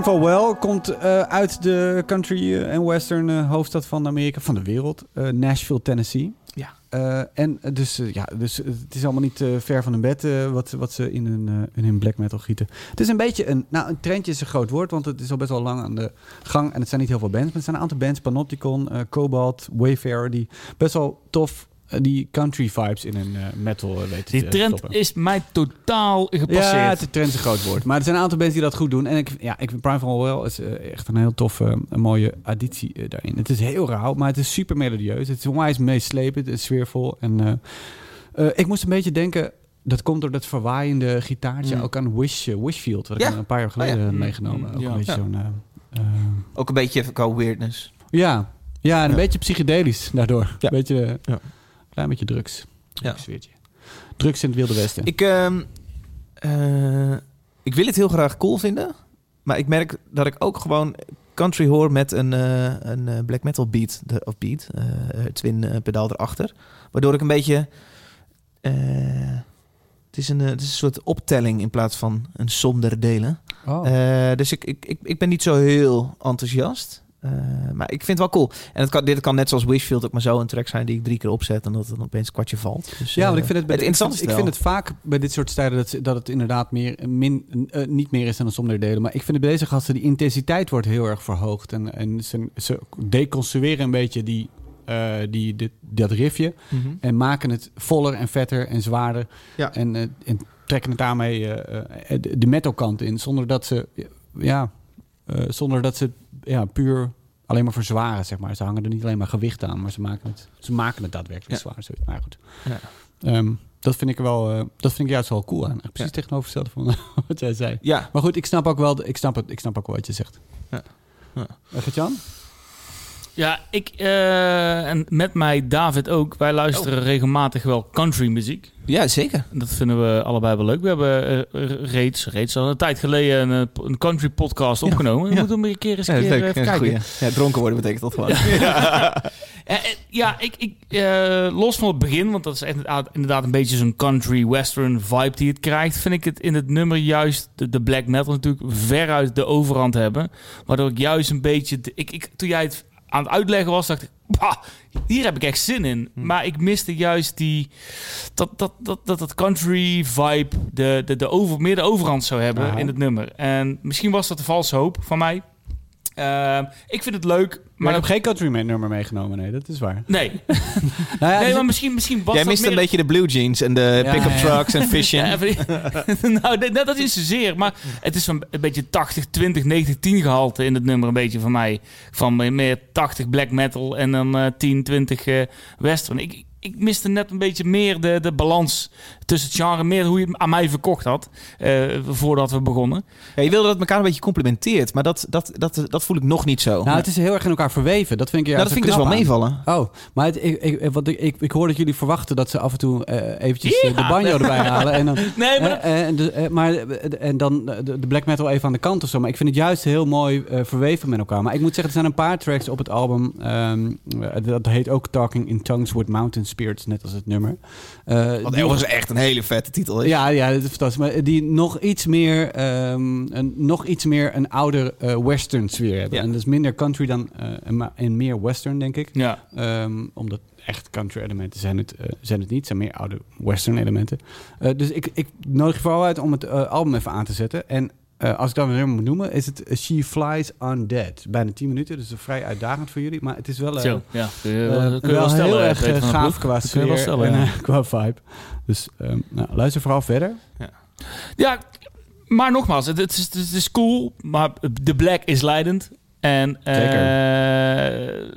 Well komt eh, uit de country eh, en western eh, hoofdstad van Amerika, van de wereld, Nashville, Tennessee. Ja. En dus, ja, dus het is allemaal niet ver van hun bed wat, wat ze in hun, in hun black metal gieten. Het is een beetje een, nou een trendje is een groot woord, want het is al best wel lang aan de gang. En het zijn niet heel veel bands, maar het zijn een aantal bands, Panopticon, Cobalt, Wayfarer, die best wel tof die country vibes in hun eh, metal eh, weten Die te trend stoppen. is mij totaal gepasseerd. Ja, het is trend is een groot woord. Maar er zijn een aantal mensen die dat goed doen. En ik, ja, ik vind Prime van Well is eh, echt een heel toffe, een mooie additie eh, daarin. Het is heel rauw, maar het is super melodieus. Het is onwijs meeslepend en sfeervol. En eh, eh, ik moest een beetje denken... Dat komt door dat verwaaiende gitaartje Mm. ook aan Wish, eh, Wishfield. Wat Ja. ik een paar jaar geleden Oh ja. heb meegenomen. Ook Ja. een beetje Ja. zo'n... eh, eh, Ook een beetje qua weirdness. ja. ja, en een Ja. beetje psychedelisch daardoor. Ja. Een beetje, eh, Ja. Klein beetje drugs. Ja. Sfeertje. Drugs in het Wilde Westen. Ik, ehm, eh, ik wil het heel graag cool vinden. Maar ik merk dat ik ook gewoon country hoor met een, eh, een eh, black metal beat. De, of beat. twin pedaal erachter. Waardoor ik een beetje... het, is een, het is een soort optelling in plaats van een som der delen. oh. Dus ik, ik, ik, ik ben niet zo heel enthousiast. Eh, maar ik vind het wel cool. En het kan, dit kan net zoals Wishfield ook maar zo een track zijn die ik drie keer opzet en dat het dan opeens een kwartje valt. Dus, Ja, want eh, ik vind het, bij het interessant ik vind het vaak bij dit soort stijlen dat, dat het inderdaad meer, min, eh, niet meer is dan een som der delen. Maar ik vind het bij deze gasten, die intensiteit wordt heel erg verhoogd. En, en ze, ze deconstrueren een beetje die, eh, die, dit, dat riffje. Mhm. En maken het voller en vetter en zwaarder. Ja. En, eh, en trekken het daarmee eh, eh, de, de metal kant in. Zonder dat ze, ja, eh, zonder dat ze ja, puur alleen maar verzwaren, zeg maar. Ze hangen er niet alleen maar gewicht aan, maar ze maken het, ze maken het daadwerkelijk Ja. zwaar. Zoiets. Maar goed. Ja. Ehm, dat vind ik wel, eh, dat vind ik juist wel cool aan. Precies Ja. tegenovergestelde van <laughs> wat jij zei. Ja, Maar goed, ik snap ook wel, ik snap het, ik snap ook wel wat je zegt. Ja. Ja. Gert-Jan? Ja, ik eh, en met mij David ook. Wij luisteren Oh. regelmatig wel country muziek. ja zeker. En Dat vinden we allebei wel leuk. We hebben eh, reeds, reeds al een tijd geleden een, eh, een country podcast opgenomen. We ja. moeten hem een keer eens Ja, keer leuk. even kijken. goeie. ja, dronken worden betekent dat gewoon. <laughs> Eh, eh, ja, ik, ik, eh, los van het begin, want dat is inderdaad- inderdaad een beetje zo'n country western vibe die het krijgt, vind ik het in het nummer juist de, de black metal natuurlijk veruit de overhand hebben. Waardoor ik juist een beetje, de- ik, ik, toen jij het aan het uitleggen was, dacht ik, "Bah, hier heb ik echt zin in. Maar ik miste juist die, dat, dat, dat, dat, dat country vibe de, de, de over, meer de overhand zou hebben Aha. in het nummer. En misschien was dat de valse hoop van mij. Ehm, ik vind het leuk, Maar maar ik heb geen country man nummer meegenomen, nee, dat is waar. nee. <laughs> Nou ja, Nee, dus- maar misschien, misschien was Jij mist meer... een beetje de blue jeans en de Ja, pick-up ja. trucks en <laughs> fishing. <laughs> Nou, dat, dat is zozeer. Maar het is van een beetje 80, 20, 90, 10 gehalte in het nummer. Een beetje van mij. Van meer- meer 80 black metal en dan eh 10, 20 eh, western. Ik, ik miste net een beetje meer de, de balans tussen het genre. Meer hoe je het aan mij verkocht had. eh, voordat we begonnen. Ja, je wilde dat elkaar een beetje complementeert, maar dat, dat, dat, dat voel ik nog niet zo. nou, het is heel erg in elkaar verweven. Dat vind ik, Nou, dat vind ik dus wel aan. meevallen. Oh, maar het, ik, ik, wat ik, ik, ik hoor dat jullie verwachten dat ze af en toe eh, eventjes eh, de banjo erbij <laughs> halen. En dan, Nee, maar... En de- maar en dan de, de black metal even aan de kant of zo. Maar ik vind het juist heel mooi eh, verweven met elkaar. Maar ik moet zeggen, er zijn een paar tracks op het album. ehm, eh, dat heet ook Talking in Tongues with Mountain Spirits, net als het nummer. Eh, Wat overigens echt een hele vette titel is. ja, ja, dat is fantastisch. Maar die nog iets meer, ehm, een, nog iets meer een oude eh, western sfeer hebben. Ja. En dat is minder country dan eh, en, ma- en meer western, denk ik. ja. Ehm, omdat echt country elementen zijn het, eh, zijn het niet. Het zijn meer oude western elementen. Eh, dus ik, ik nodig je vooral uit om het eh, album even aan te zetten. En eh, als ik dan een nummer moet noemen, is het eh, She Flies Undead. Bijna 10 minuten, dus vrij uitdagend voor jullie. Maar het is wel... eh, Zo, ja. Kun je, wel- kun je wel wel stellen. heel erg eh, gaaf qua Dat wel sfeer stellen, en ja. qua vibe. Dus ehm, nou, luister vooral verder. Ja, maar nogmaals, het, het, is, het is cool, maar de black is leidend. En eh,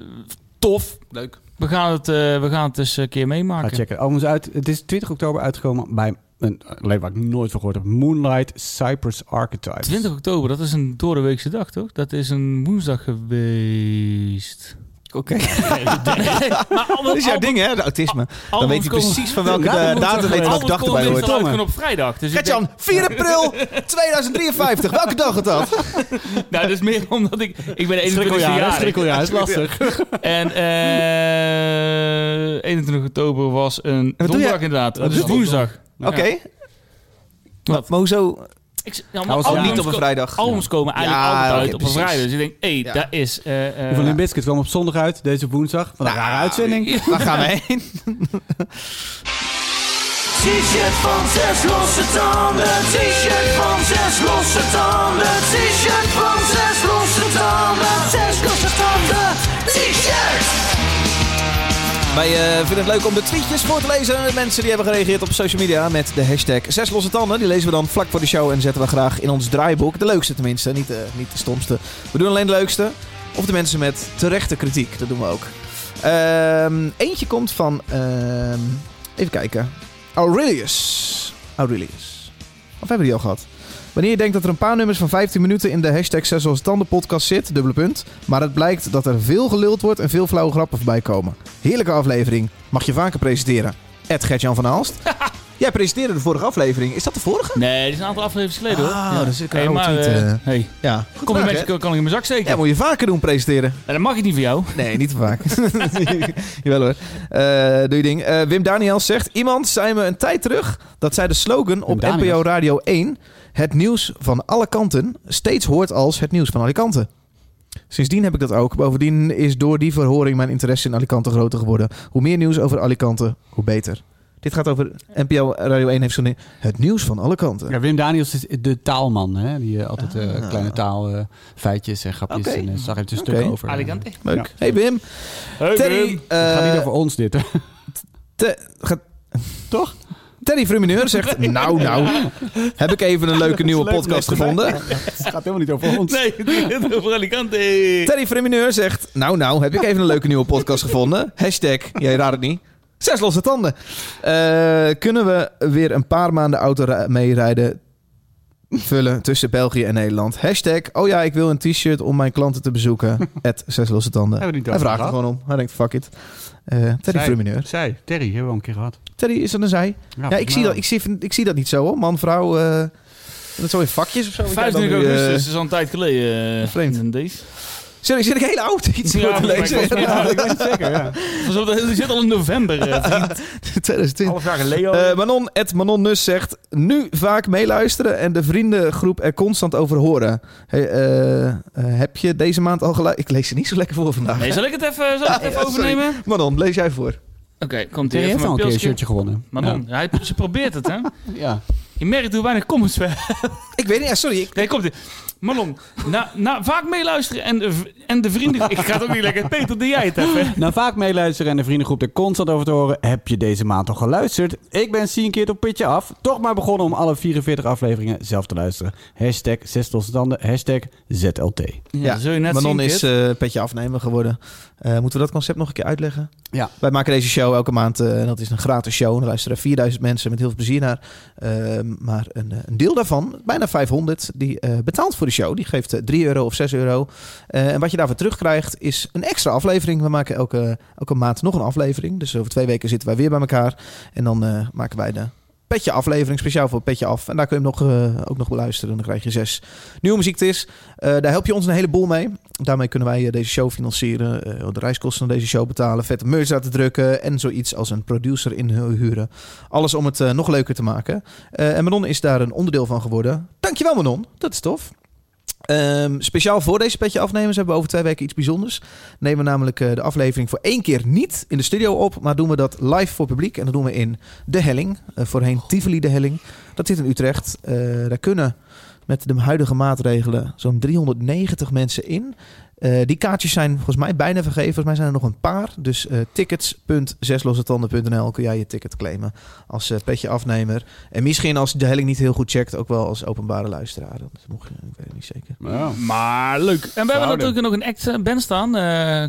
tof. Leuk. We gaan het, eh, we gaan het eens een keer Ga meemaken. checken. Album is uit. Het is 20 oktober uitgekomen bij een label waar ik nooit van gehoord heb. Moonlight Cypress Archetypes. 20 oktober, dat is een doordeweekse dag, toch? Dat is een woensdag geweest. Oké. <laughs> Dat is jouw ding, hè? De autisme. Dan weet hij precies van welke Ja, datum weet welke dag erbij hoort. gewoon op vrijdag. Dus ik denk, Gertjan, 4 april <laughs> 2053. Welke dag is dat? nou, dat is meer omdat ik... Ik ben 21 Schrikkeljaar, hè? jaar. Schrikkeljaar, is lastig. <laughs> En eh 21 oktober was een donderdag inderdaad. Dat Dus is woensdag. Oké. Wat? Maar hoezo? Ik, ja, maar was- Ook Ja. albums niet op een vrijdag. Albums komen eigenlijk Ja, altijd uit op een precies. vrijdag. Dus ik denk, hé, hey, Ja. dat is... eh, eh, Die van Limp Bizkit kwam op zondag uit, deze woensdag. Wat een Nou, rare uitzending. <laughs> Waar gaan we heen? <laughs> T-shirt van zes losse tanden. T-shirt van zes losse tanden. T-shirt van zes losse tanden. Zes losse tanden. T-shirt. Wij eh, vinden het leuk om de tweetjes voor te lezen. De mensen die hebben gereageerd op social media met de hashtag zes losse tanden. Die lezen we dan vlak voor de show en zetten we graag in ons draaiboek. De leukste tenminste, niet de, niet de stomste. We doen alleen de leukste. Of de mensen met terechte kritiek, dat doen we ook. Ehm, eentje komt van, ehm, even kijken, Aurelius. Aurelius. Of hebben we die al gehad? Wanneer je denkt dat er een paar nummers van 15 minuten in de hashtag 6 losse tanden podcast zit, dubbele punt. Maar het blijkt dat er veel geluld wordt en veel flauwe grappen voorbij komen. Heerlijke aflevering. Mag je vaker presenteren. Ed Gertjan van Aalst. <laughs> Jij presenteerde de vorige aflevering. Is dat de vorige? Nee, die is een aantal afleveringen geleden hoor. Ah, dat is een hey, oude maar, tweet, eh, eh. hey, Ja. complimentje vraag, kan ik in mijn zak steken. Ja, moet je vaker doen presenteren. En dat mag ik niet voor jou. Nee, niet te vaak. <laughs> Jawel hoor. Eh doe je ding. Wim Daniels zegt... Iemand zei me een tijd terug dat zij de slogan op. NPO Radio 1... Het nieuws van alle kanten steeds hoort als het nieuws van Alicante. Sindsdien heb ik dat ook. Bovendien is door die verhoring mijn interesse in Alicante groter geworden. Hoe meer nieuws over Alicante, hoe beter. Dit gaat over NPO Radio 1 heeft zo'n. Het nieuws van alle kanten. Ja, Wim Daniels is de taalman, hè? die eh, altijd eh, Ah. kleine taalfeitjes en grapjes. En uh, zag even een stuk over. Alicante. Leuk. Ja. Hey Wim. Terry... Het gaat eh, niet over ons dit, hè? Te- gaat- Toch? Terry Frumineur zegt... Nou, nou. Heb ik even een leuke nieuwe <laughs> Leuk podcast gevonden. <laughs> Het gaat helemaal niet over ons. Nee, het gaat over Alicante. Terry Frumineur zegt... Nou, nou. Heb ik even een leuke nieuwe podcast gevonden. Hashtag... Jij raadt het niet. Zes losse tanden. Eh, kunnen we weer een paar maanden auto ri- meerijden... Vullen tussen België en Nederland. Hashtag, oh ja, ik wil een t-shirt om mijn klanten te bezoeken. <laughs> Het zes losse tanden. Hij vraagt er gewoon om. Hij denkt, fuck it. Eh, Terry. Frumineur. Zij, Terry, hebben we al een keer gehad. Terry, is dat een zij? Ja, ik, zie dat, ik, zie, ik zie dat niet zo hoor. Man, vrouw. eh dat zo in vakjes of zo. Ik heb dan 25 nu, eh, augustus is al een tijd geleden. vreemd. in Deze. Zit, zit ik heel oud iets Ja, te lezen? Ja, ik weet het zeker, ja. Die zit al in november. eh, vriend. 2020. Half jaar Leo. Eh, Manon, Ed Manon Nus zegt... Nu vaak meeluisteren en de vriendengroep er constant over horen. Hey, eh, eh, heb je deze maand al geluisterd? Ik lees ze niet zo lekker voor vandaag. Nee, zal ik het even, zal ik het even Ja, sorry. overnemen? Manon, lees jij voor. Oké, komt Terry ie. heeft Even al mijn een keer een shirtje gewonnen. Manon, hij, ze probeert het, hè? <laughs> Ja. Je merkt hoe weinig comments we Ik weet niet, ja, sorry. Ik, Nee, komt ie. Manon, na, na vaak meeluisteren en de, en de vrienden... Ik ga het ook niet lekker. Peter, doe jij het even. Na vaak meeluisteren en de vriendengroep er constant over te horen, heb je deze maand al geluisterd? Ik ben zie een keer op pitje af. Toch maar begonnen om alle 44 afleveringen zelf te luisteren. Hashtag zes losse tanden, hashtag ZLT. Ja, zul je net Manon zien, is eh petje afnemer geworden. Eh, moeten we dat concept nog een keer uitleggen? Ja. Wij maken deze show elke maand. eh, en dat is een gratis show. Er luisteren 4000 mensen met heel veel plezier naar. Ehm, maar een, een deel daarvan, bijna 500, die eh, betaalt voor de show. Die geeft eh, 3 euro of 6 euro. Eh, en wat je daarvoor terugkrijgt is een extra aflevering. We maken elke, elke maand nog een aflevering. Dus over twee weken zitten wij weer bij elkaar. En dan eh, maken wij de Petje aflevering, speciaal voor Petje Af. En daar kun je hem nog, eh, ook nog beluisteren. Dan krijg je zes nieuwe muziektis. Eh daar help je ons een heleboel mee. Daarmee kunnen wij eh, deze show financieren. eh, de reiskosten van deze show betalen. Vette merch laten drukken. En zoiets als een producer inhuren. Alles om het eh, nog leuker te maken. Eh, en Manon is daar een onderdeel van geworden. Dankjewel Manon, dat is tof. Ehm, speciaal voor deze petje afnemers hebben we over twee weken iets bijzonders. Nemen we namelijk eh, de aflevering voor één keer niet in de studio op, maar doen we dat live voor publiek. En dat doen we in De Helling, eh, voorheen Tivoli De Helling. Dat zit in Utrecht. Eh, daar kunnen met de huidige maatregelen zo'n 390 mensen in. Eh, die kaartjes zijn volgens mij bijna vergeven. Volgens mij zijn er nog een paar. Dus eh tickets.zeslossetanden.nl kun jij je ticket claimen als eh, petje afnemer. En misschien als de helling niet heel goed checkt, ook wel als openbare luisteraar. Dat mocht je, ik weet het niet zeker. Maar leuk. En we hebben natuurlijk nog een act band staan. eh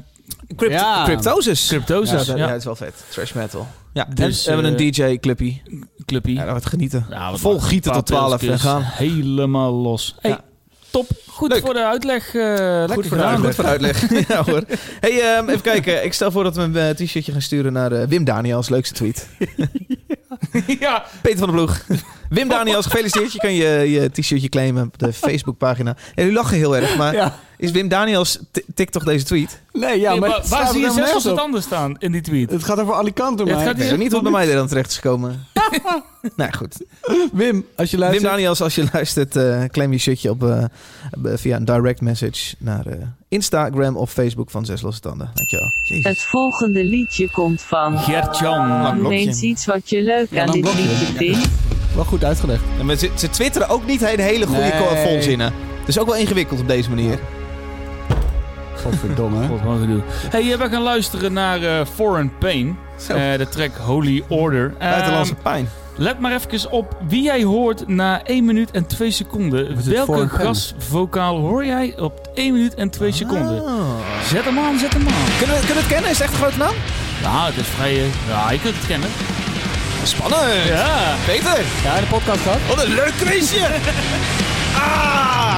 Crypt Ja. Cryptosis. Cryptosis. Ja, Ja, dat, ja, is wel vet. Trash metal. Ja, Dus, en we hebben een DJ-clubpie. Clubpie. Ja, dat wordt genieten. Ja, Vol gieten tot paar 12 en gaan. Helemaal los. Hey, Ja. Top. Goed Leuk. voor de uitleg. eh lekker Goed voor, de, gedaan. goed voor de uitleg. <laughs> ja hoor. Hey, ehm, even kijken. Ik stel voor dat we een eh, t-shirtje gaan sturen naar eh, Wim Daniels. Leukste tweet. <laughs> ja. Peter van der Ploeg. Wim Daniels, gefeliciteerd. Je kan je, je t-shirtje claimen op de Facebookpagina. En jullie lachen heel erg, maar Ja. is Wim Daniels... t- Tik toch deze tweet? Nee, ja, Nee, maar wa- het waar zie je losse op. tanden staan in die tweet? Het gaat over Alicante, Ja, het maar... gaat niet het bij mij er dan terecht is gekomen. nou goed. Wim, als je Wim luistert... Daniels, als je luistert, eh, claim je shirtje op, eh, via een direct message naar eh, Instagram of Facebook van Zes Losse Tanden. Dankjewel. Het volgende liedje komt van. Gert-Jan. Noem eens iets wat je leuk Ja, aan dit liedje vindt. Wel goed uitgelegd. En maar ze, ze twitteren ook niet een hele goede Nee. volzinnen. Dus ook wel ingewikkeld op deze manier. Godverdomme. <laughs> hè? Wat gedoe. Hey, eh, we gaan luisteren naar eh, Foreign Pain. Eh, de track Holy Order. Buitenlandse Ehm, pijn. let maar even op wie jij hoort na 1 minuut en 2 seconden. Welke gasvocaal hoor jij op 1 minuut en 2 seconden? Ah. Zet hem aan, zet hem aan. Kunnen, we, kunnen we het kennen? Is het echt een grote naam? Ja, het is vrij... Ja, je kunt het kennen. Spannend. Ja. Peter. Ja, de podcast gehad. Wat een leuk quizje. <laughs> ah.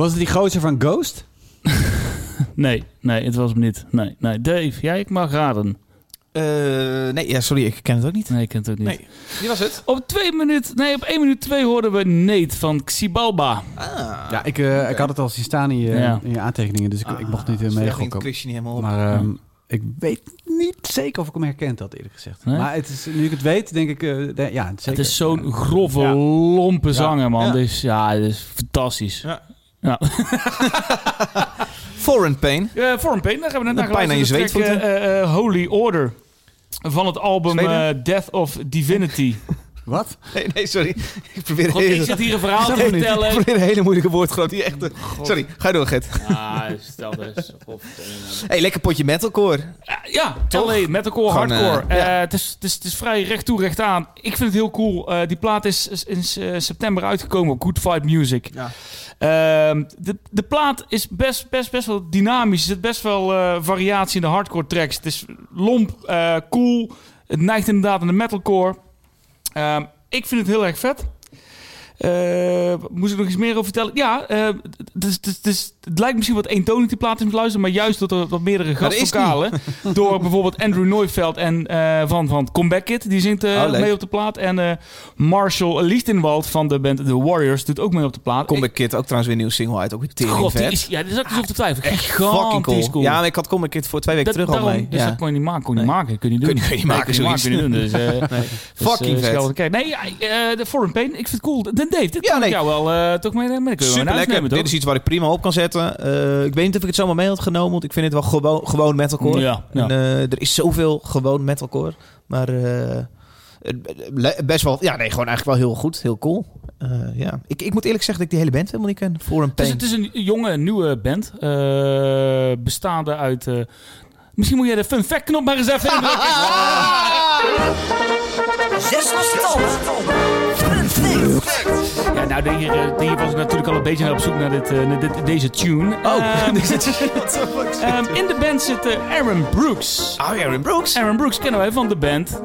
Was het die gozer van Ghost? <laughs> Nee, nee, het was hem niet. Nee, nee. Dave, jij ik mag raden. Eh, nee, ja, sorry, ik ken het ook niet. Nee, ik ken het ook niet. Nee. Wie was het? Op twee minuten, nee, op 1 minuut 2 hoorden we Nate van Xibalba. Ah. Ja, ik, eh, ik had het al zien staan in je, Ja. in je aantekeningen, dus ik, ik mocht niet we ging meegokken. het quizje niet helemaal op. Maar ehm, ik weet niet zeker of ik hem herkend had, eerlijk gezegd. Nee? Maar het is, nu ik het weet, denk ik, eh, de- ja, zeker. Het is zo'n grove, Ja. lompe zanger, man. Ja. Dus ja, het is fantastisch. Ja. Ja. <laughs> Foreign Pain. Eh Foreign Pain, daar gaan we net naar pijn aan je zweetvoeten. eh, eh, Holy Order. Van het album eh, Death of Divinity. <laughs> Wat? Nee, nee, sorry. <laughs> Ik probeer, God, een ik hele, zit hier een verhaal te ik vertellen. probeer een hele moeilijke woordgroot. Die echt, sorry, ga je door, Gert. Ah, stel dus. hey, lekker potje metalcore. Ja, LA, metalcore, Gewoon, hardcore. eh, ja. Het, is, het, is, het is vrij recht toe, recht aan. Ik vind het heel cool. Eh, die plaat is, is in eh, september uitgekomen op Good Fight Music. Ja. Ehm, de, de plaat is best, best, best wel dynamisch. Er zit best wel eh, variatie in de hardcore tracks. Het is lomp, eh, cool. Het neigt inderdaad aan de metalcore. Ehm, ik vind het heel erg vet. Eh, moest ik nog iets meer over vertellen? Ja, eh, het, lijkt misschien wat eentonig die plaat te luisteren, maar juist door er wat meerdere dat gastvokalen. <laughs> door bijvoorbeeld Andrew Neufeld en eh, van, van Comeback Kid, die zingt Oh, mee op de plaat. En Marshall Lichtenwald van de band The Warriors doet ook mee op de plaat. Comeback Kid, ook trouwens weer een nieuwe single uit. Ook weer tering God, vet. is, ja, dit is ook twijfelen. Echt fucking cool. cool. Ja, maar ik had Comeback Kid voor twee weken Dat- terug al mee. Dus Ja. dat kon je niet maken. Kon je Nee. niet maken. Kun je niet doen. kun je niet maken, kun je zoiets. kun je niet doen. Dus, Nee. dus, Fucking vet. Kijk, nee, de Foreign Pain, ik vind het cool. Dave, dit Ja, kan ik nee. jou wel eh, toch mee nemen. Super lekker. Dit is iets waar ik prima op kan zetten. Eh, ik weet niet of ik het zomaar mee had genomen, want ik vind het wel gewoon, gewoon metalcore. Ja, ja. En, eh, er is zoveel gewoon metalcore. Maar eh, best wel, ja, nee, gewoon eigenlijk wel heel goed. Heel cool. Eh, ja. ik, ik moet eerlijk zeggen dat ik die hele band helemaal niet ken. Voor een Het is, pain. het is een jonge, nieuwe band. eh, bestaande uit... eh, misschien moet jij de fun fact knop maar eens even <laughs> indrukken. Zes Ja, nou, hier, eh, hier was ik natuurlijk al een beetje naar op zoek naar, dit, eh, naar dit, deze tune. Oh, Ehm, <laughs> dit is <laughs> ehm, in de band zit Aaron Brooks. Oh, Aaron Brooks. Aaron Brooks kennen wij van de band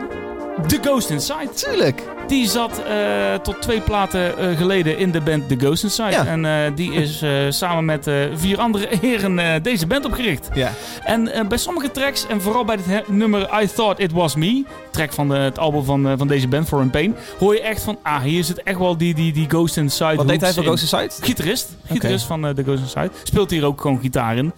The Ghost Inside. Tuurlijk. Die zat eh, tot twee platen geleden in de band The Ghost Inside. Ja. En die is samen met vier andere <laughs> heren deze band opgericht. Ja. En bij sommige tracks, en vooral bij het he- nummer I Thought It Was Me, track van de, het album van, eh, van deze band, For in Pain, hoor je echt van, ah, hier zit echt wel die, die, die Ghost Inside Wat deed hij voor in. Ghost Inside? Gitarist. Gitarist van eh, The Ghost Inside. Speelt hier ook gewoon gitaar in.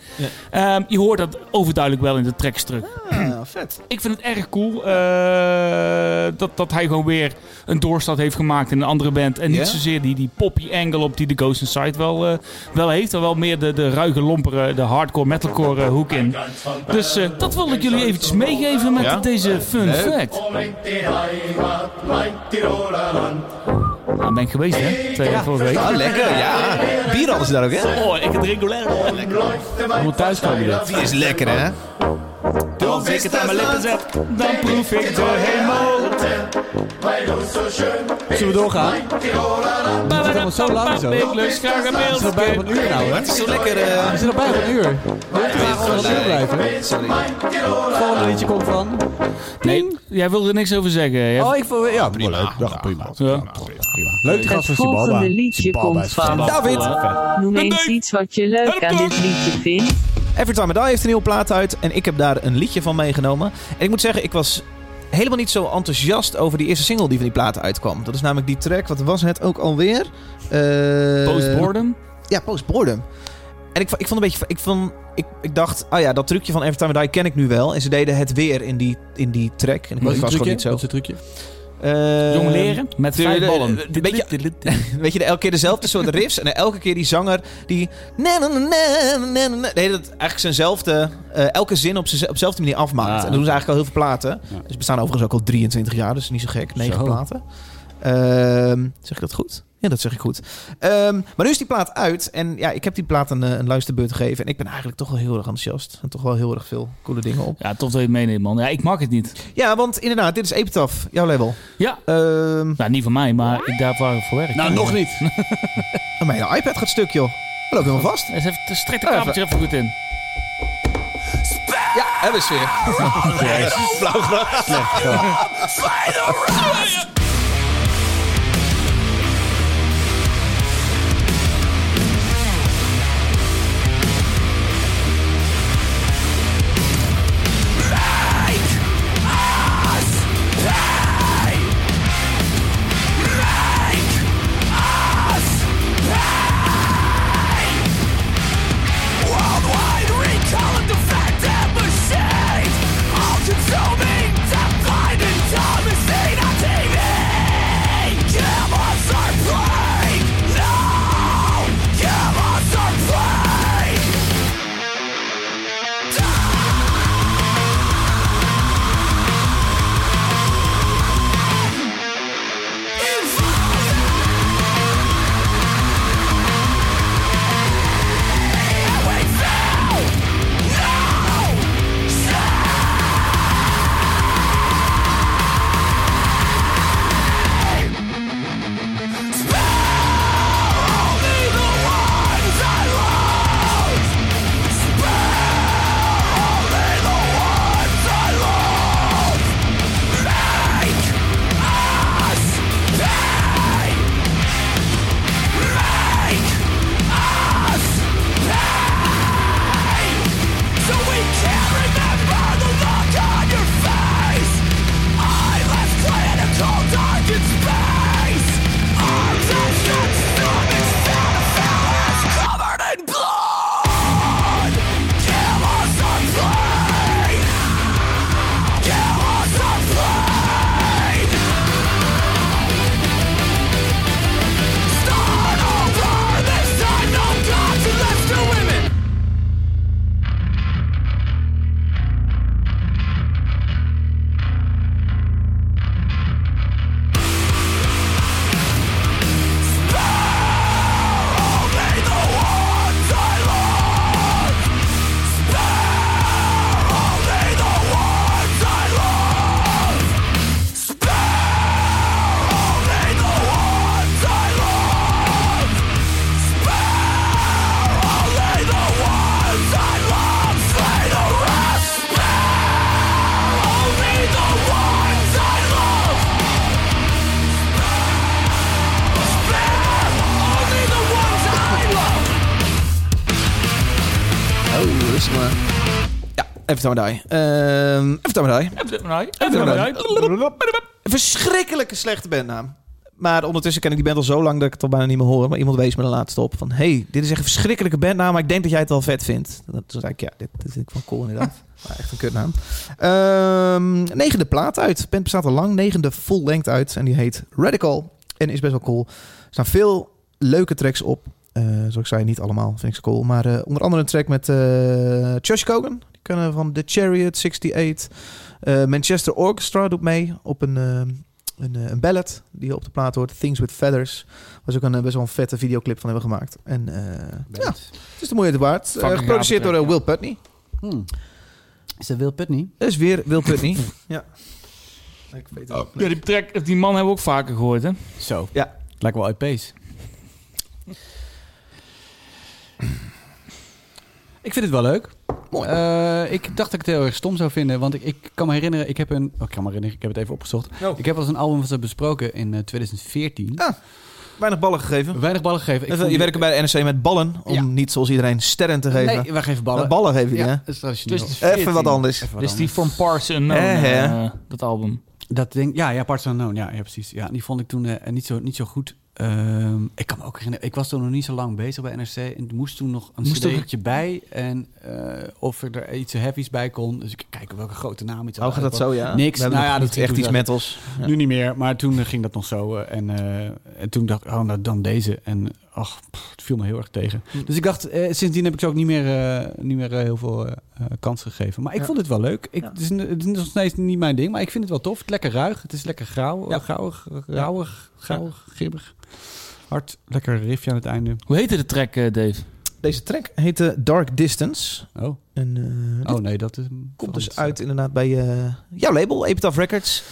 Ehm, je hoort dat overduidelijk wel in de tracks terug. Ah, vet. Ik vind het erg cool eh, dat, dat hij gewoon weer een doorstart heeft gemaakt in een andere band. En niet zozeer die, die poppy angle op die de Ghost Inside wel, eh, wel heeft. Er wel meer de, de ruige, lompere, de hardcore, metalcore hoek in. Dus dat wilde ik jullie eventjes meegeven met Ja? deze fun fact. Nou, ben ik geweest, hè? Twee ja. vorige week. Ah, lekker. Ja. Bier hadden ze daar ook, hè? Oh, ik drink Ik moet thuiskomen dit. Die is lekker, hè? Als ik het aan mijn lippen zet, dan proef ik de hemel. Zullen we doorgaan? Het is allemaal zo lang zo. Ik lust graag een Het is al bijna een uur nou, hè? Het is zo lekker. eh, We zijn al bijna een uur. We moeten graag nog wel blijven. Sorry. Het volgende liedje komt van... Nee, jij wilde er niks over zeggen. Jij- Oh, ik vond... Ja, prima. Leuk. Ja, prima. Ja. prima. Leuk die gast Het van Sibalba. volgende liedje komt van-. David. Noem eens iets wat je leuk aan dit liedje vindt. Every Time I Die heeft een nieuwe plaat uit. En ik heb daar een liedje van meegenomen. En ik moet zeggen, ik was helemaal niet zo enthousiast over die eerste single die van die plaat uitkwam. Dat is namelijk die track, wat was het ook alweer? Eh, Postboredom? Ja, Postboredom. En ik, ik vond een beetje... Ik, vond, ik, ik dacht, oh ja, dat trucje van Every Time I Die ken ik nu wel. En ze deden het weer in die, in die track. En ik was gewoon niet zo. Wat is het trucje? Eh, Jong leren? Met vijf ballen. beetje- <laughs> Weet je, elke keer dezelfde soort riffs. En elke keer die zanger die... Nee, dat eigenlijk zijnzelfde... eh, elke zin op, zijn- op dezelfde manier afmaakt. En dat doen ze eigenlijk al heel veel platen. Ja. Dus we bestaan overigens ook al 23 jaar. Dus niet zo gek. 9 Zo. platen. Ehm, zeg ik dat goed? Ja, dat zeg ik goed. Ehm, maar nu is die plaat uit. En ja, ik heb die plaat een, eh, een luisterbeurt gegeven. En ik ben eigenlijk toch wel heel erg enthousiast. En toch wel heel erg veel coole dingen op. Ja, tof dat je het meeneemt, man. Ja, ik mag het niet. Ja, want inderdaad, dit is Epitaph. Jouw label. Ja. Ehm Nou, niet van mij, maar ik daar waar ik voor werk. Nou, nog niet. <laughs> oh, mijn iPad gaat stuk, joh. We lopen helemaal vast. Eens even, strek de kabeltje even goed in. Ja, hebben we weer. <laughs> Worldwide maar maar uit. Een verschrikkelijke slechte bandnaam. Maar ondertussen ken ik die band al zo lang dat ik het al bijna niet meer hoor. Maar iemand wees me de laatste op van... hey, dit is echt een verschrikkelijke bandnaam, maar ik denk dat jij het wel vet vindt. Toen zei ik, ja, dit, dit vind ik wel cool inderdaad. <laughs> maar echt een kutnaam. Ehm negende plaat uit. De band bestaat al lang. Negende full length uit. En die heet Radical. En is best wel cool. Er staan veel leuke tracks op. Eh, zoals ik zei, niet allemaal vind ik ze cool. Maar eh, onder andere een track met eh Josh Cogan. Kennen van The Chariot, 68. Eh, Manchester Orchestra doet mee op een, eh, een, eh, een ballad die op de plaat hoort. Things with Feathers. Was ook een best wel een vette videoclip van hebben gemaakt. En eh, ja, het is de moeite waard. Geproduceerd door Will Putney. Hmm. Is dat Will Putney? Dat is weer Will Putney. <laughs> ja. Ik weet het Ja, die, track, die man hebben we ook vaker gehoord, hè? Zo. Ja. Lijkt wel uit Pace. <laughs> Ik vind het wel leuk. Mooi. Eh, ik dacht dat ik het heel erg stom zou vinden. Want ik, ik kan me herinneren, ik heb een. Oh, ik kan me herinneren, ik heb het even opgezocht. Oh. Ik heb wel eens een album van ze besproken in eh, 2014. Ah, Weinig ballen gegeven. Weinig ballen gegeven. Ik je die- werkt bij de NRC met ballen. Om Ja. niet zoals iedereen sterren te geven. Nee, wij geven ballen. Met ballen geven die, ja, hè? Dus- Even wat anders. Even wat Dus die. From Parts Unknown, Eh, eh, dat album. Dat denk, ja, ja, Parts Unknown. Ja, ja, precies. Ja, die vond ik toen eh, niet, zo, niet zo goed. Ehm, ik kan me ook herinneren, ik was toen nog niet zo lang bezig bij NRC. En moest toen nog een Moest cd'tje bij. En eh, of er iets heavies bij kon. Dus ik kijk welke grote naam iets Oh, gaat dat zo, ja? Niks. Nou ja, dat echt iets metals. Ja. Nu niet meer, maar toen ging dat nog zo. eh, en, eh, en toen dacht ik, oh, nou dan deze. En ach, pff, het viel me heel erg tegen. Hm. Dus ik dacht, eh, sindsdien heb ik ze ook niet meer, niet meer heel veel eh eh, kans gegeven. Maar ik Ja. vond het wel leuk. Ik, Ja. het, is, het is nog steeds niet mijn ding, maar ik vind het wel tof. Het is lekker ruig. Het is lekker grauw, grauwig, rauwig, grauwig, gribbig. Hard, lekker riffje aan het einde. Hoe heette de track, eh, Dave? Deze track heette Dark Distance. Oh, En eh, dit oh nee, dat is... komt dus uit inderdaad bij eh, jouw label, Epitaph Records.